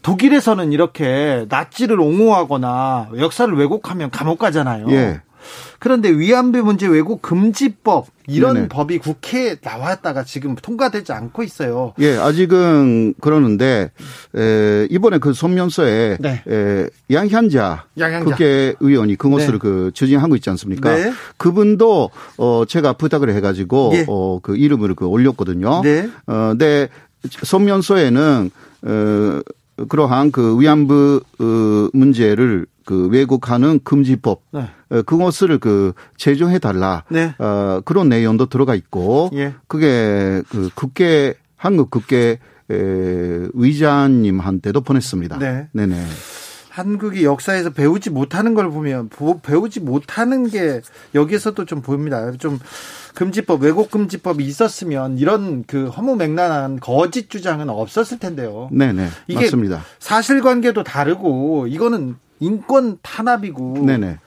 A: 독일에서는 이렇게 나치를 옹호하거나 역사를 왜곡하면 감옥 가잖아요.
D: 예.
A: 그런데 위안부 문제 왜곡 금지법 이런 네네. 법이 국회에 나왔다가 지금 통과되지 않고 있어요.
D: 예, 아직은 그러는데 에, 이번에 그 소면서에 네. 에, 양현자, 양현자 국회의원이 그것을 네. 그 추진하고 있지 않습니까? 네. 그분도 어 제가 부탁을 해가지고 예. 어그 이름을 그 올렸거든요. 네. 어, 근데 소면서에는 어 그러한 그 위안부 어, 문제를 그 왜곡하는 금지법 네. 어, 그것을 그 제정해 달라 네. 어, 그런 내용도 들어가 있고 예. 그게 그 국회 한국 국회 에, 의장님한테도 보냈습니다. 네. 네네.
A: 한국이 역사에서 배우지 못하는 걸 보면 배우지 못하는 게 여기서도 좀 보입니다. 좀 금지법 왜곡 금지법이 있었으면 이런 그 허무맹랑한 거짓 주장은 없었을 텐데요.
D: 네네 이게 맞습니다.
A: 사실관계도 다르고 이거는 인권 탄압이고 네네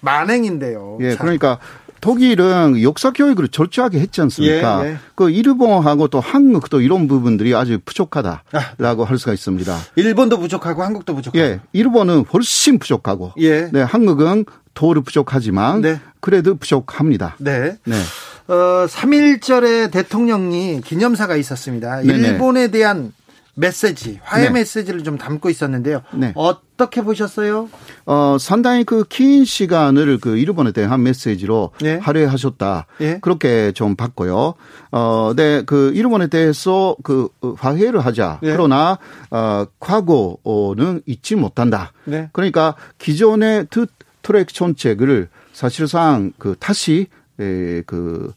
A: 만행인데요.
D: 예, 그러니까 독일은 역사 교육을 철저하게 했지 않습니까? 예, 예. 그 일본하고 또 한국 도 이런 부분들이 아주 부족하다라고 아. 할 수가 있습니다.
A: 일본도 부족하고 한국도 부족하고.
D: 예, 일본은 훨씬 부족하고. 예. 네, 한국은 도를 부족하지만 네. 그래도 부족합니다.
A: 네. 네. 어, 3.1절에 대통령이 기념사가 있었습니다. 네네. 일본에 대한 메시지, 화해 네. 메시지를 좀 담고 있었는데요. 네. 어떻게 보셨어요?
D: 어, 상당히 그 긴 시간을 그 일본에 대한 메시지로 네. 할애하셨다. 네. 그렇게 좀 봤고요. 어, 네, 그 일본에 대해서 그 화해를 하자. 네. 그러나 어, 과거는 잊지 못한다. 네. 그러니까 기존의 두 트랙 정책을 사실상 그 다시 에, 그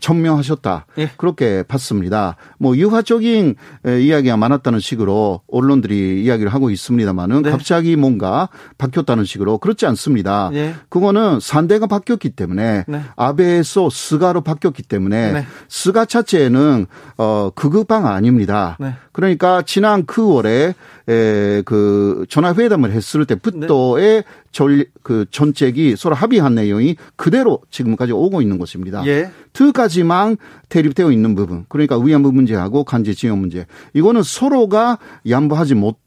D: 천명하셨다. 예. 그렇게 봤습니다. 뭐 유화적인 이야기가 많았다는 식으로 언론들이 이야기를 하고 있습니다만은 네. 갑자기 뭔가 바뀌었다는 식으로 그렇지 않습니다. 예. 그거는 상대가 바뀌었기 때문에 네. 아베에서 스가로 바뀌었기 때문에 네. 스가 자체는 어 극우파 아닙니다. 네. 그러니까 지난 9월에 에, 그 전화 회담을 했을 때부터의 네. 전, 그 정책이 서로 합의한 내용이 그대로 지금까지 오고 있는 것입니다. 예. 두 가지만 대립되어 있는 부분. 그러니까 위안부 문제하고 강제징용 문제. 이거는 서로가 양보하지 못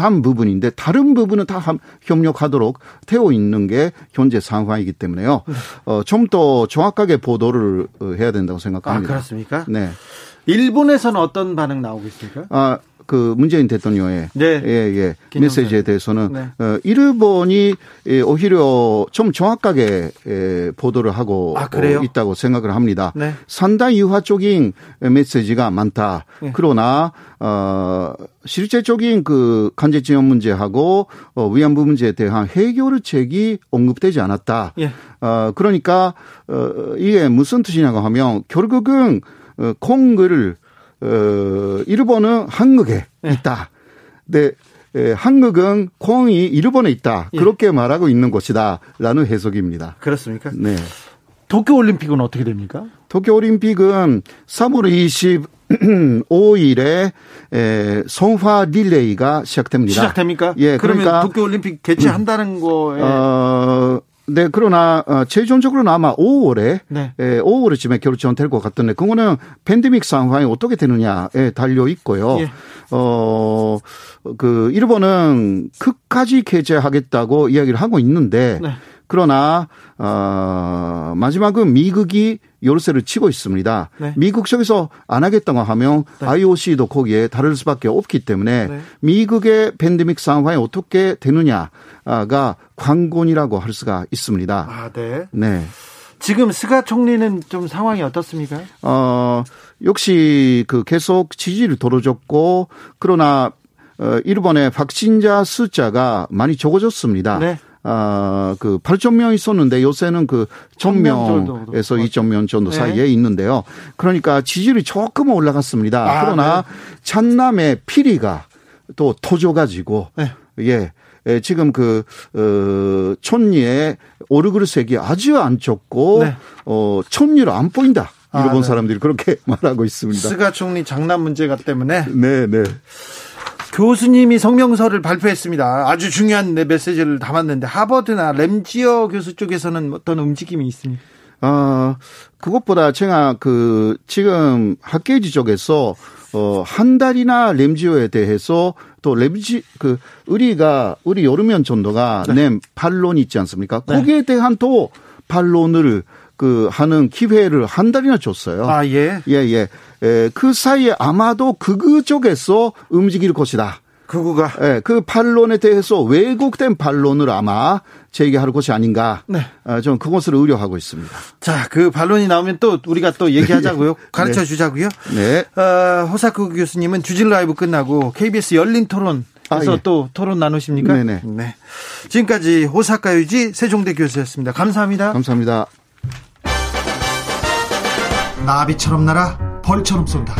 D: 한 부분인데 다른 부분은 다 협력하도록 되어 있는 게 현재 상황이기 때문에요. 네. 어, 좀 더 정확하게 보도를 어, 해야 된다고 생각합니다.
A: 아, 그렇습니까?
D: 네.
A: 일본에서는 어떤 반응 나오고 있습니까?
D: 아, 그 문재인 대통령의 네. 예, 예. 메시지에 대해서는 네. 어, 일본이 예, 오히려 좀 정확하게 예, 보도를 하고 아, 어, 있다고 생각을 합니다. 네. 상당히 유화적인 메시지가 많다. 네. 그러나 어 실제적인 그 간제지원 문제하고 어, 위안부 문제에 대한 해결책이 언급되지 않았다. 예. 어 그러니까 어 이게 무슨 뜻이냐고 하면 결국은 어, 콩글을 어, 일본은 한국에 네. 있다. 네. 에, 한국은 콩이 일본에 있다. 예. 그렇게 말하고 있는 것이다라는 해석입니다.
A: 그렇습니까?
D: 네.
A: 도쿄 올림픽은 어떻게 됩니까?
D: 도쿄 올림픽은 3월 25일에 에, 성화 릴레이가 시작됩니다.
A: 시작됩니까?
D: 예,
A: 그러면 그러니까 도쿄 올림픽 개최한다는 음. 거에
D: 어, 네, 그러나 어, 최종적으로는 아마 5월에 네. 에, 5월쯤에 결정될 것 같던데 그거는 팬데믹 상황이 어떻게 되느냐에 달려 있고요. 예. 어, 그 일본은 끝까지 개최하겠다고 이야기를 하고 있는데 네. 그러나 어, 마지막은 미국이 열쇠를 치고 있습니다. 네. 미국 쪽에서 안 하겠다고 하면 네. IOC도 거기에 다를 수밖에 없기 때문에 네. 미국의 팬데믹 상황이 어떻게 되느냐가 관건이라고 할 수가 있습니다.
A: 아, 네. 네. 지금 스가 총리는 좀 상황이 어떻습니까?
D: 어, 역시 그 계속 지지를 돌어줬고 그러나 어, 일본의 확진자 숫자가 많이 적어졌습니다. 네. 아, 그 8천 명 있었는데 요새는 그 1000명에서 2,000명 정도 네. 사이에 네. 있는데요. 그러니까 지지율이 조금 올라갔습니다. 아, 그러나 네. 찬남의 피리가 또 터져가지고 네. 예. 예, 지금 그, 어, 촌리의 오르그르색이 아주 안 좋고, 네. 어, 촌리로 안 보인다. 일본 아, 네. 사람들이 그렇게 말하고 있습니다.
A: 스가 총리 장남 문제가 때문에.
D: 네, 네.
A: 교수님이 성명서를 발표했습니다. 아주 중요한 메시지를 담았는데 하버드나 램지어 교수 쪽에서는 어떤 움직임이 있습니까?
D: 어, 그것보다 제가 그 지금 학계지 쪽에서 어, 한 달이나 램지어에 대해서 또 램지 그 우리가 우리 여름면 전도가 네. 낸 반론 있지 않습니까? 네. 거기에 대한 또 반론을 그 하는 기회를 한 달이나 줬어요.
A: 아 예.
D: 예 예. 에, 그 사이에 아마도 극우 쪽에서 움직일 것이다.
A: 극우가
D: 예, 그 반론에 대해서 왜곡된 반론을 아마 제기할 것이 아닌가. 네. 어, 좀 그것을 우려하고 있습니다.
A: 자, 그 반론이 나오면 또 우리가 또 얘기하자고요. 가르쳐 네. 주자고요. 네. 어, 호사쿠 교수님은 주진 라이브 끝나고 KBS 열린 토론 그래서 아, 예. 또 토론 나누십니까? 네네. 네. 지금까지 호사카 유지 세종대 교수였습니다. 감사합니다.
D: 감사합니다.
A: 나비처럼 날아 벌처럼 쏜다.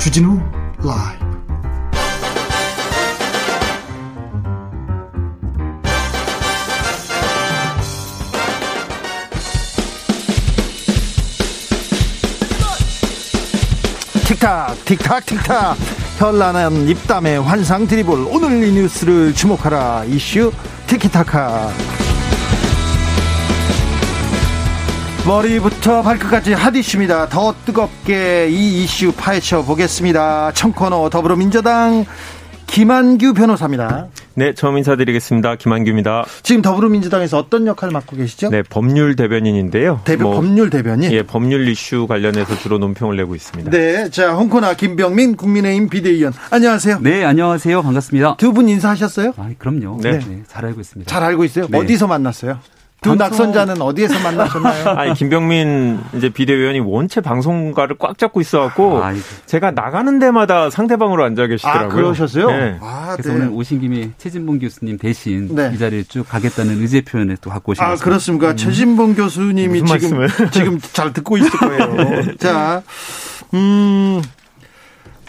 A: 주진우 라이브. 틱탁 틱탁 틱탁 현란한 입담의 환상 드리블 오늘 이 뉴스를 주목하라 이슈 티키타카 머리부터 발끝까지 핫 이슈입니다. 더 뜨겁게 이 이슈 파헤쳐 보겠습니다. 청코너 더불어민주당 김한규 변호사입니다.
E: 네, 처음 인사드리겠습니다. 김한규입니다.
A: 지금 더불어민주당에서 어떤 역할을 맡고 계시죠?
E: 네, 법률 대변인인데요.
A: 대변 뭐, 법률 대변인?
E: 예, 법률 이슈 관련해서 주로 논평을 내고 있습니다.
A: 네, 자, 홍코나 김병민 국민의힘 비대위원. 안녕하세요.
F: 네, 안녕하세요. 반갑습니다.
A: 두 분 인사하셨어요?
F: 아, 그럼요. 네. 네. 잘 알고 있습니다.
A: 잘 알고 있어요? 네. 어디서 만났어요? 두 낙선자는 어디에서 만나셨나요?
E: 아니 김병민 이제 비대위원이 원체 방송가를 꽉 잡고 있어갖고 아, 제가 나가는 데마다 상대방으로 앉아 계시더라고요.
A: 아, 그러셨어요?
F: 네. 아, 그래서 네. 오늘 오신 김에 최진봉 교수님 대신 네. 이 자리를 쭉 가겠다는 의제 표현을 또 갖고 오신 아,
A: 그렇습니까? 음. 최진봉 교수님이 지금 지금 잘 듣고 있을 거예요. 네. 자, 음.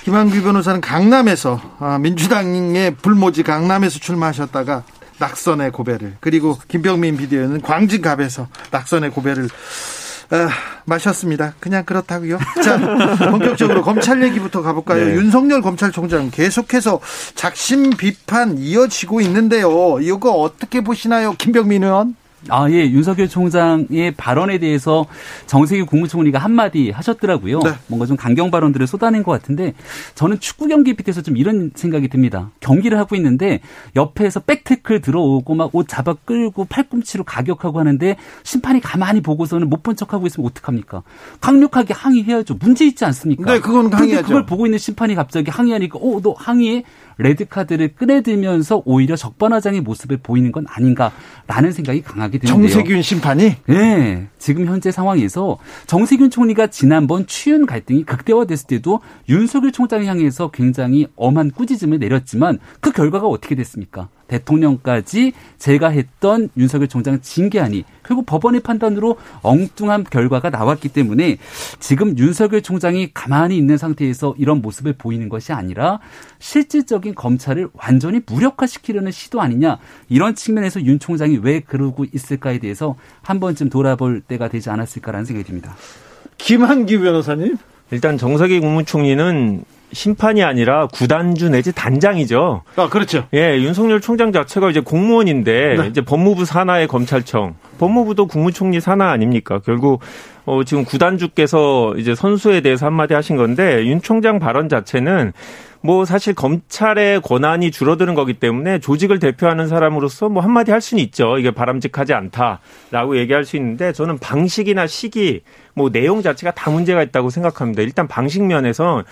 A: 김한규 변호사는 강남에서 아, 민주당의 불모지 강남에서 출마하셨다가 낙선의 고배를 그리고 김병민 비디오는 광진갑에서 낙선의 고배를 아, 마셨습니다. 그냥 그렇다고요. 자, 본격적으로 검찰 얘기부터 가볼까요? 네. 윤석열 검찰총장 계속해서 작심 비판 이어지고 있는데요. 이거 어떻게 보시나요, 김병민 의원?
F: 아, 예. 윤석열 총장의 발언에 대해서 정세균 국무총리가 한마디 하셨더라고요. 네. 뭔가 좀 강경 발언들을 쏟아낸 것 같은데 저는 축구 경기 빛에서 좀 이런 생각이 듭니다. 경기를 하고 있는데 옆에서 백태클 들어오고 막 옷 잡아 끌고 팔꿈치로 가격하고 하는데 심판이 가만히 보고서는 못 본 척하고 있으면 어떡합니까? 강력하게 항의해야죠. 문제 있지 않습니까?
A: 네, 그건 항의하죠.
F: 그걸 보고 있는 심판이 갑자기 항의하니까 어, 너 항의해? 레드카드를 꺼내들면서 오히려 적반하장의 모습을 보이는 건 아닌가라는 생각이 강하게 드는데요.
A: 정세균 심판이?
F: 네. 지금 현재 상황에서 정세균 총리가 지난번 추윤 갈등이 극대화됐을 때도 윤석열 총장을 향해서 굉장히 엄한 꾸짖음을 내렸지만 그 결과가 어떻게 됐습니까? 대통령까지 제가 했던 윤석열 총장 징계안이 결국 법원의 판단으로 엉뚱한 결과가 나왔기 때문에 지금 윤석열 총장이 가만히 있는 상태에서 이런 모습을 보이는 것이 아니라 실질적인 검찰을 완전히 무력화시키려는 시도 아니냐 이런 측면에서 윤 총장이 왜 그러고 있을까에 대해서 한 번쯤 돌아볼 때가 되지 않았을까라는 생각이 듭니다.
A: 김한기 변호사님?
E: 일단 정석희 국무총리는 심판이 아니라 구단주 내지 단장이죠.
A: 아, 그렇죠.
E: 예, 윤석열 총장 자체가 이제 공무원인데 네. 이제 법무부 산하의 검찰청, 법무부도 국무총리 산하 아닙니까? 결국 어 지금 구단주께서 이제 선수에 대해서 한마디 하신 건데 윤 총장 발언 자체는 뭐 사실 검찰의 권한이 줄어드는 거기 때문에 조직을 대표하는 사람으로서 뭐 한마디 할 수는 있죠. 이게 바람직하지 않다라고 얘기할 수 있는데 저는 방식이나 시기 뭐 내용 자체가 다 문제가 있다고 생각합니다. 일단 방식 면에서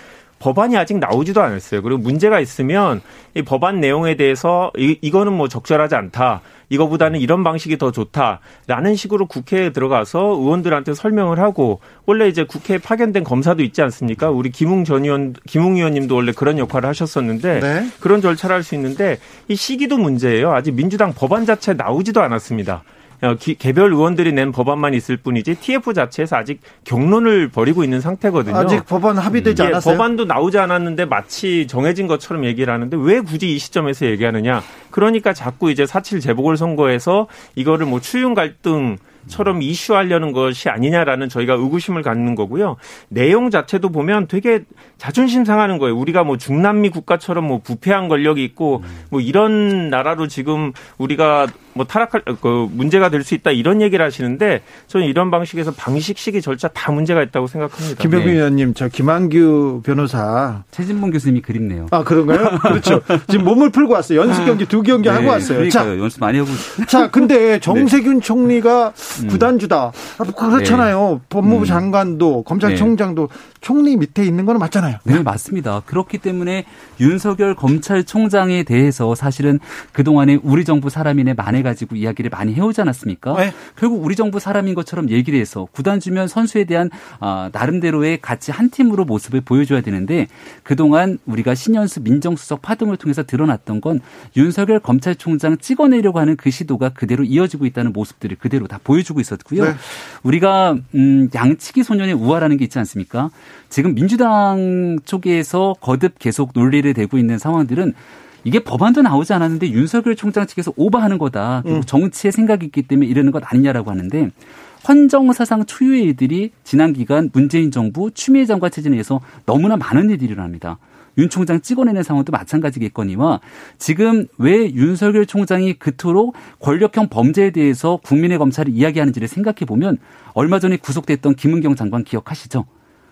E: 법안이 아직 나오지도 않았어요. 그리고 문제가 있으면 이 법안 내용에 대해서 이, 이거는 뭐 적절하지 않다. 이거보다는 이런 방식이 더 좋다라는 식으로 국회에 들어가서 의원들한테 설명을 하고 원래 이제 국회에 파견된 검사도 있지 않습니까? 우리 김웅 전 의원, 김웅 의원님도 원래 그런 역할을 하셨었는데 네. 그런 절차를 할 수 있는데 이 시기도 문제예요. 아직 민주당 법안 자체 나오지도 않았습니다. 어, 개별 의원들이 낸 법안만 있을 뿐이지 TF 자체에서 아직 경론을 벌이고 있는 상태거든요.
A: 아직 법안 합의되지 음. 않았어요.
E: 법안도 나오지 않았는데 마치 정해진 것처럼 얘기를 하는데 왜 굳이 이 시점에서 얘기하느냐. 그러니까 자꾸 이제 사칠 재보궐 선거에서 이거를 뭐 추윤 갈등 처럼 이슈하려는 것이 아니냐라는 저희가 의구심을 갖는 거고요. 내용 자체도 보면 되게 자존심 상하는 거예요. 우리가 뭐 중남미 국가처럼 뭐 부패한 권력이 있고 뭐 이런 나라로 지금 우리가 뭐 타락할 그 문제가 될 수 있다 이런 얘기를 하시는데 저는 이런 방식에서 방식 시기 절차 다 문제가 있다고 생각합니다.
A: 김병민 네. 의원님, 저 김한규 변호사
F: 최진봉 교수님이 그립네요.
A: 아 그런가요? 그렇죠. 지금 몸을 풀고 왔어요. 연습 경기 두 경기 네, 하고 왔어요.
F: 자, 연습 많이 하고.
A: 자, 근데 정세균 네. 총리가 음. 구단주다. 아, 뭐 그렇잖아요. 네. 법무부 음. 장관도 검찰총장도 네. 총리 밑에 있는 건 맞잖아요.
F: 네, 맞습니다. 그렇기 때문에 윤석열 검찰총장에 대해서 사실은 그 동안에 우리 정부 사람인의 만에 가지고 이야기를 많이 해오지 않았습니까? 네. 결국 우리 정부 사람인 것처럼 얘기를 해서 구단 주면 선수에 대한 아, 나름대로의 같이 한 팀으로 모습을 보여줘야 되는데 그동안 우리가 신현수 민정수석 파동을 통해서 드러났던 건 윤석열 검찰총장 찍어내려고 하는 그 시도가 그대로 이어지고 있다는 모습들을 그대로 다 보여주고 있었고요. 네. 우리가 음, 양치기 소년의 우화라는 게 있지 않습니까? 지금 민주당 쪽에서 거듭 계속 논리를 대고 있는 상황들은 이게 법안도 나오지 않았는데 윤석열 총장 측에서 오버하는 거다. 그리고 음. 정치의 생각이 있기 때문에 이러는 것 아니냐라고 하는데 헌정사상 초유의 일들이 지난 기간 문재인 정부 추미애 장관 체제 내에서 너무나 많은 일들이 일어납니다. 윤 총장 찍어내는 상황도 마찬가지겠거니와 지금 왜 윤석열 총장이 그토록 권력형 범죄에 대해서 국민의 검찰을 이야기하는지를 생각해 보면 얼마 전에 구속됐던 김은경 장관 기억하시죠?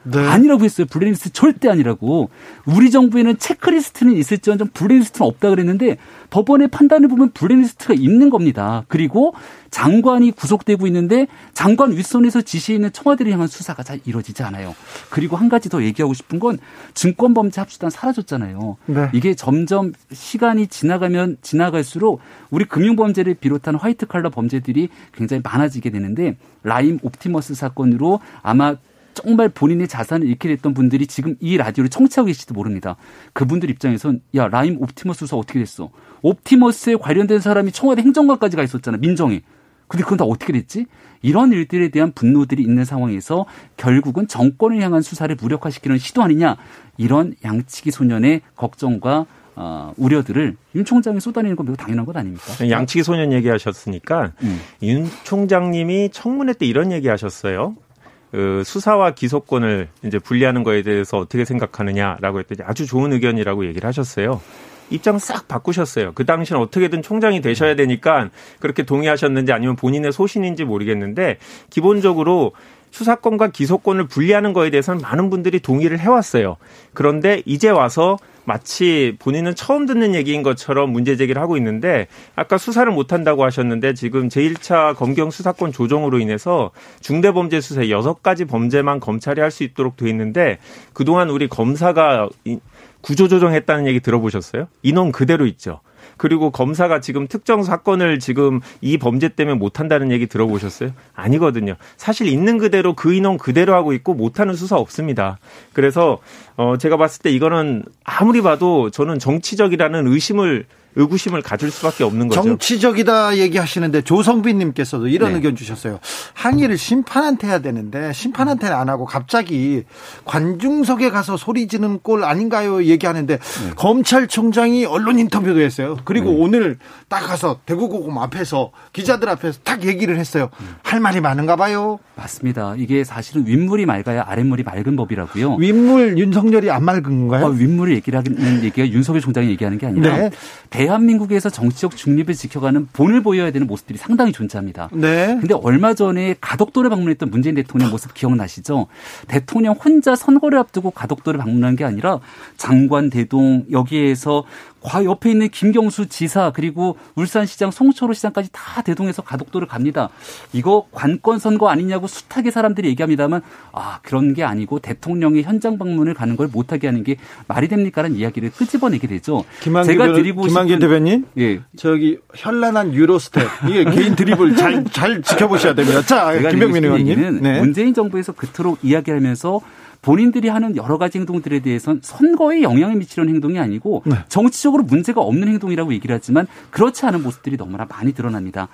F: 네. 아니라고 했어요. 블랙리스트 절대 아니라고. 우리 정부에는 체크리스트는 있을지언정 블랙리스트는 없다 그랬는데 법원의 판단을 보면 블랙리스트가 있는 겁니다. 그리고 장관이 구속되고 있는데 장관 윗선에서 지시해 있는 청와대를 향한 수사가 잘 이루어지지 않아요. 그리고 한 가지 더 얘기하고 싶은 건 증권범죄 합수단 사라졌잖아요. 네. 이게 점점 시간이 지나가면 지나갈수록 우리 금융범죄를 비롯한 화이트 칼라 범죄들이 굉장히 많아지게 되는데 라임 옵티머스 사건으로 아마 정말 본인의 자산을 잃게 됐던 분들이 지금 이 라디오를 청취하고 계실지도 모릅니다. 그분들 입장에선 야 라임 옵티머스 수사 어떻게 됐어? 옵티머스에 관련된 사람이 청와대 행정관까지 가 있었잖아 민정에. 근데 그건 다 어떻게 됐지? 이런 일들에 대한 분노들이 있는 상황에서 결국은 정권을 향한 수사를 무력화시키는 시도 아니냐 이런 양치기 소년의 걱정과 어, 우려들을 윤 총장이 쏟아내는 건 매우 당연한 것 아닙니까?
E: 양치기 소년 얘기하셨으니까 음. 윤 총장님이 청문회 때 이런 얘기하셨어요. 그 수사와 기소권을 이제 분리하는 거에 대해서 어떻게 생각하느냐라고 했더니 아주 좋은 의견이라고 얘기를 하셨어요. 입장 싹 바꾸셨어요. 그 당시는 어떻게든 총장이 되셔야 되니까 그렇게 동의하셨는지 아니면 본인의 소신인지 모르겠는데 기본적으로 수사권과 기소권을 분리하는 거에 대해서는 많은 분들이 동의를 해왔어요. 그런데 이제 와서 마치 본인은 처음 듣는 얘기인 것처럼 문제 제기를 하고 있는데 아까 수사를 못 한다고 하셨는데 지금 제1차 검경 수사권 조정으로 인해서 중대범죄 수사 여섯 가지 범죄만 검찰이 할 수 있도록 돼 있는데 그동안 우리 검사가 구조 조정했다는 얘기 들어보셨어요? 인원 그대로 있죠. 그리고 검사가 지금 특정 사건을 지금 이 범죄 때문에 못한다는 얘기 들어보셨어요? 아니거든요. 사실 있는 그대로 그 인원 그대로 하고 있고 못하는 수사 없습니다. 그래서 어 제가 봤을 때 이거는 아무리 봐도 저는 정치적이라는 의심을 의구심을 가질 수밖에 없는 거죠.
A: 정치적이다 얘기하시는데 조성빈님께서도 이런 네. 의견 주셨어요. 항의를 심판한테 해야 되는데 심판한테는 안 하고 갑자기 관중석에 가서 소리 지는 꼴 아닌가요? 얘기하는데 네. 검찰총장이 언론 인터뷰도 했어요. 그리고 네. 오늘 딱 가서 대구고검 앞에서 기자들 앞에서 딱 얘기를 했어요. 할 말이 많은가 봐요.
F: 맞습니다. 이게 사실은 윗물이 맑아야 아랫물이 맑은 법이라고요.
A: 윗물 윤석열이 안 맑은 건가요? 어,
F: 윗물을 얘기하는 얘기가 윤석열 총장이 얘기하는 게 아니라 네. 대한민국에서 정치적 중립을 지켜가는 본을 보여야 되는 모습들이 상당히 존재합니다. 네. 근데 얼마 전에 가덕도를 방문했던 문재인 대통령 모습 기억나시죠? 대통령 혼자 선거를 앞두고 가덕도를 방문한 게 아니라 장관 대동 여기에서 과 옆에 있는 김경수 지사 그리고 울산시장 송초로 시장까지 다 대동해서 가덕도를 갑니다. 이거 관건 선거 아니냐고 숱하게 사람들이 얘기합니다만 아 그런 게 아니고 대통령이 현장 방문을 가는 걸 못하게 하는 게 말이 됩니까라는 이야기를 끄집어내게 되죠.
A: 김한길 제가 드리고 김한길 대변인, 예 저기 현란한 유로스텝 이게 개인 드립을 잘 잘 지켜보셔야 됩니다. 자 김병민 의원님,
F: 네. 문재인 정부에서 그토록 이야기하면서 본인들이 하는 여러 가지 행동들에 대해서는 선거에 영향을 미치는 행동이 아니고 네. 정치적으로 문제가 없는 행동이라고 얘기를 하지만 그렇지 않은 모습들이 너무나 많이 드러납니다.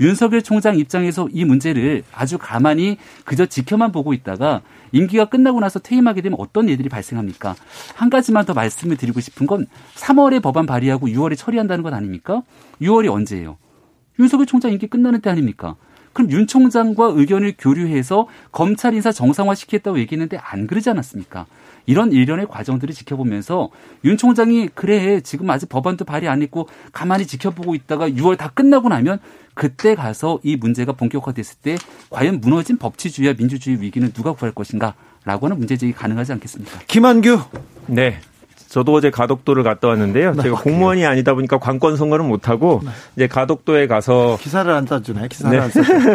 F: 윤석열 총장 입장에서 이 문제를 아주 가만히 그저 지켜만 보고 있다가 임기가 끝나고 나서 퇴임하게 되면 어떤 일들이 발생합니까? 한 가지만 더 말씀을 드리고 싶은 건 3월에 법안 발의하고 6월에 처리한다는 것 아닙니까? 6월이 언제예요? 윤석열 총장 임기 끝나는 때 아닙니까? 그럼 윤 총장과 의견을 교류해서 검찰 인사 정상화 시키겠다고 얘기했는데 안 그러지 않았습니까? 이런 일련의 과정들을 지켜보면서 윤 총장이 그래 지금 아직 법안도 발의 안 했고 가만히 지켜보고 있다가 6월 다 끝나고 나면 그때 가서 이 문제가 본격화됐을 때 과연 무너진 법치주의와 민주주의 위기는 누가 구할 것인가? 라고 하는 문제제기 가능하지 않겠습니까?
A: 김한규.
E: 네. 저도 어제 가덕도를 갔다 왔는데요. 네, 제가 공무원이 아니다 보니까 관건 선거는 못 하고 네. 이제 가덕도에 가서
A: 기사를 안 짜주네. 기사를 네. 안 짜주네.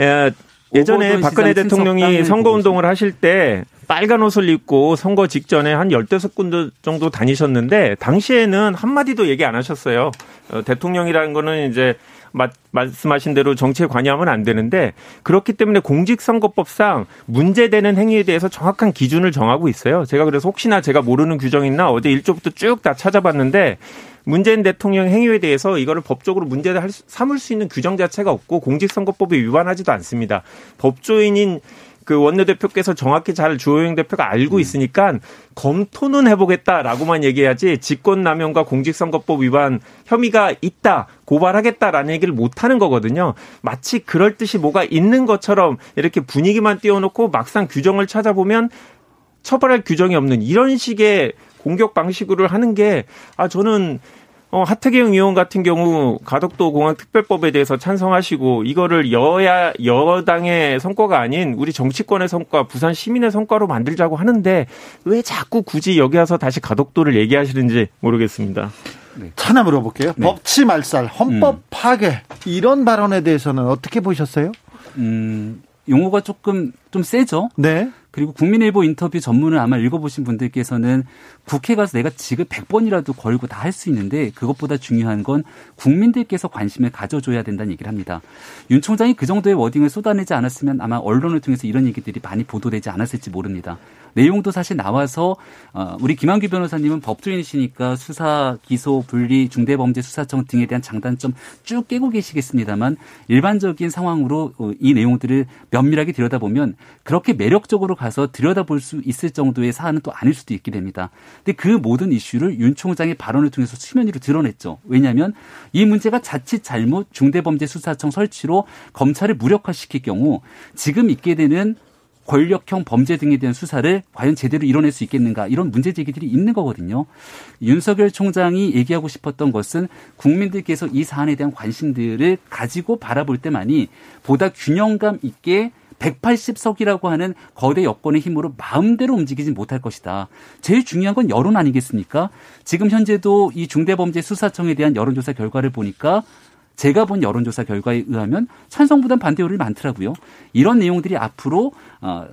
E: 예, 예전에 박근혜 대통령이 선거 운동을 하실 때 빨간 옷을 입고 선거 직전에 한 열대섯 군데 정도 다니셨는데 당시에는 한마디도 얘기 안 하셨어요. 어, 대통령이라는 거는 이제 말씀하신 대로 정치에 관여하면 안 되는데 그렇기 때문에 공직선거법상 문제되는 행위에 대해서 정확한 기준을 정하고 있어요. 제가 그래서 혹시나 제가 모르는 규정 있나 어제 1조부터 쭉 다 찾아봤는데 문재인 대통령 행위에 대해서 이거를 법적으로 문제를 삼을 수 있는 규정 자체가 없고 공직선거법에 위반하지도 않습니다. 법조인인 그 원내대표께서 정확히 잘 주호영 대표가 알고 음. 있으니까 검토는 해보겠다라고만 얘기해야지 직권남용과 공직선거법 위반 혐의가 있다 고발하겠다라는 얘기를 못 하는 거거든요. 마치 그럴 듯이 뭐가 있는 것처럼 이렇게 분위기만 띄워놓고 막상 규정을 찾아보면 처벌할 규정이 없는 이런 식의 공격 방식으로 하는 게 아 저는 어, 하태경 의원 같은 경우 가덕도 공항 특별법에 대해서 찬성하시고 이거를 여야 여당의 성과가 아닌 우리 정치권의 성과, 부산 시민의 성과로 만들자고 하는데 왜 자꾸 굳이 여기 와서 다시 가덕도를 얘기하시는지 모르겠습니다.
A: 네. 하나 물어볼게요. 네. 법치 말살, 헌법 음. 파괴 이런 발언에 대해서는 어떻게 보셨어요? 음,
F: 용어가 조금 좀 세죠. 네. 그리고 국민일보 인터뷰 전문을 아마 읽어보신 분들께서는 국회 가서 내가 지금 100번이라도 걸고 다 할 수 있는데 그것보다 중요한 건 국민들께서 관심을 가져줘야 된다는 얘기를 합니다. 윤 총장이 그 정도의 워딩을 쏟아내지 않았으면 아마 언론을 통해서 이런 얘기들이 많이 보도되지 않았을지 모릅니다. 내용도 사실 나와서 어, 우리 김한규 변호사님은 법조인이시니까 수사, 기소, 분리, 중대범죄 수사청 등에 대한 장단점 쭉 깨고 계시겠습니다만 일반적인 상황으로 어, 이 내용들을 면밀하게 들여다보면 그렇게 매력적으로 가서 들여다볼 수 있을 정도의 사안은 또 아닐 수도 있게 됩니다. 근데 그 모든 이슈를 윤 총장의 발언을 통해서 수면 위로 드러냈죠. 왜냐하면 이 문제가 자칫 잘못 중대범죄 수사청 설치로 검찰을 무력화시킬 경우 지금 있게 되는 권력형 범죄 등에 대한 수사를 과연 제대로 이뤄낼 수 있겠는가 이런 문제 제기들이 있는 거거든요. 윤석열 총장이 얘기하고 싶었던 것은 국민들께서 이 사안에 대한 관심들을 가지고 바라볼 때만이 보다 균형감 있게 180석이라고 하는 거대 여권의 힘으로 마음대로 움직이지 못할 것이다. 제일 중요한 건 여론 아니겠습니까? 지금 현재도 이 중대범죄 수사청에 대한 여론조사 결과를 보니까 제가 본 여론조사 결과에 의하면 찬성보단 반대율이 많더라고요. 이런 내용들이 앞으로 어,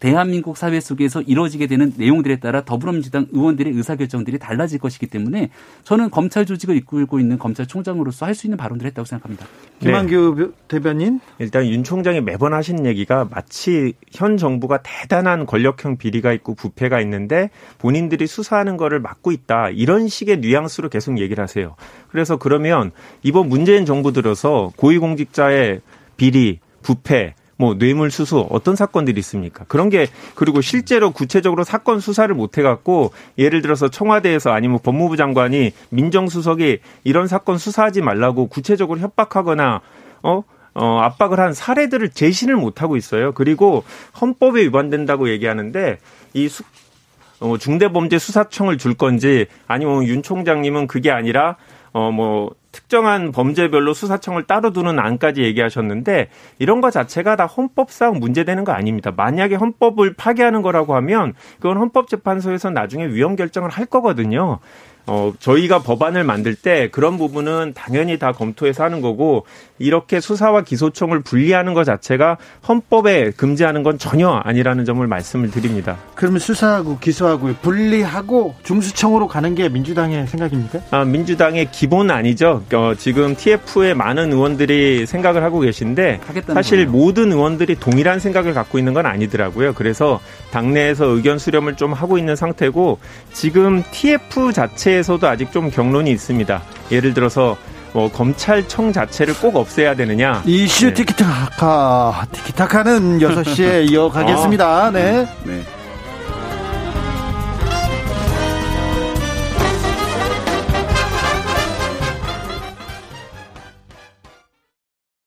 F: 대한민국 사회 속에서 이루어지게 되는 내용들에 따라 더불어민주당 의원들의 의사결정들이 달라질 것이기 때문에 저는 검찰 조직을 이끌고 있는 검찰총장으로서 할 수 있는 발언들을 했다고 생각합니다.
A: 김한규 네. 대변인
E: 일단 윤 총장이 매번 하신 얘기가 마치 현 정부가 대단한 권력형 비리가 있고 부패가 있는데 본인들이 수사하는 거를 막고 있다 이런 식의 뉘앙스로 계속 얘기를 하세요. 그래서 그러면 이번 문재인 정부 들어서 고위공직자의 비리, 부패 뭐 뇌물 수수 어떤 사건들이 있습니까? 그런 게 그리고 실제로 구체적으로 사건 수사를 못 해갖고 예를 들어서 청와대에서 아니면 법무부 장관이 민정수석이 이런 사건 수사하지 말라고 구체적으로 협박하거나 어 어, 압박을 한 사례들을 제시를 못하고 있어요. 그리고 헌법에 위반된다고 얘기하는데 이 수, 어, 중대범죄수사청을 줄 건지 아니면 윤 총장님은 그게 아니라 어, 뭐, 특정한 범죄별로 수사청을 따로 두는 안까지 얘기하셨는데 이런 것 자체가 다 헌법상 문제되는 거 아닙니다. 만약에 헌법을 파괴하는 거라고 하면 그건 헌법재판소에서 나중에 위헌 결정을 할 거거든요. 어, 저희가 법안을 만들 때 그런 부분은 당연히 다 검토해서 하는 거고 이렇게 수사와 기소청을 분리하는 것 자체가 헌법에 금지하는 건 전혀 아니라는 점을 말씀을 드립니다.
A: 그러면 수사하고 기소하고 분리하고 중수청으로 가는 게 민주당의 생각입니까?
E: 아, 민주당의 기본 아니죠. 어, 지금 TF의 많은 의원들이 생각을 하고 계신데 사실 거예요. 모든 의원들이 동일한 생각을 갖고 있는 건 아니더라고요. 그래서 당내에서 의견 수렴을 좀 하고 있는 상태고 지금 TF 자체 에서도 아직 좀 경론이 있습니다. 예를 들어서 뭐 검찰청 자체를 꼭 없애야 되느냐.
A: 이슈 네. 티키타카 티키타카는 6시에 이어가겠습니다. 네. 네.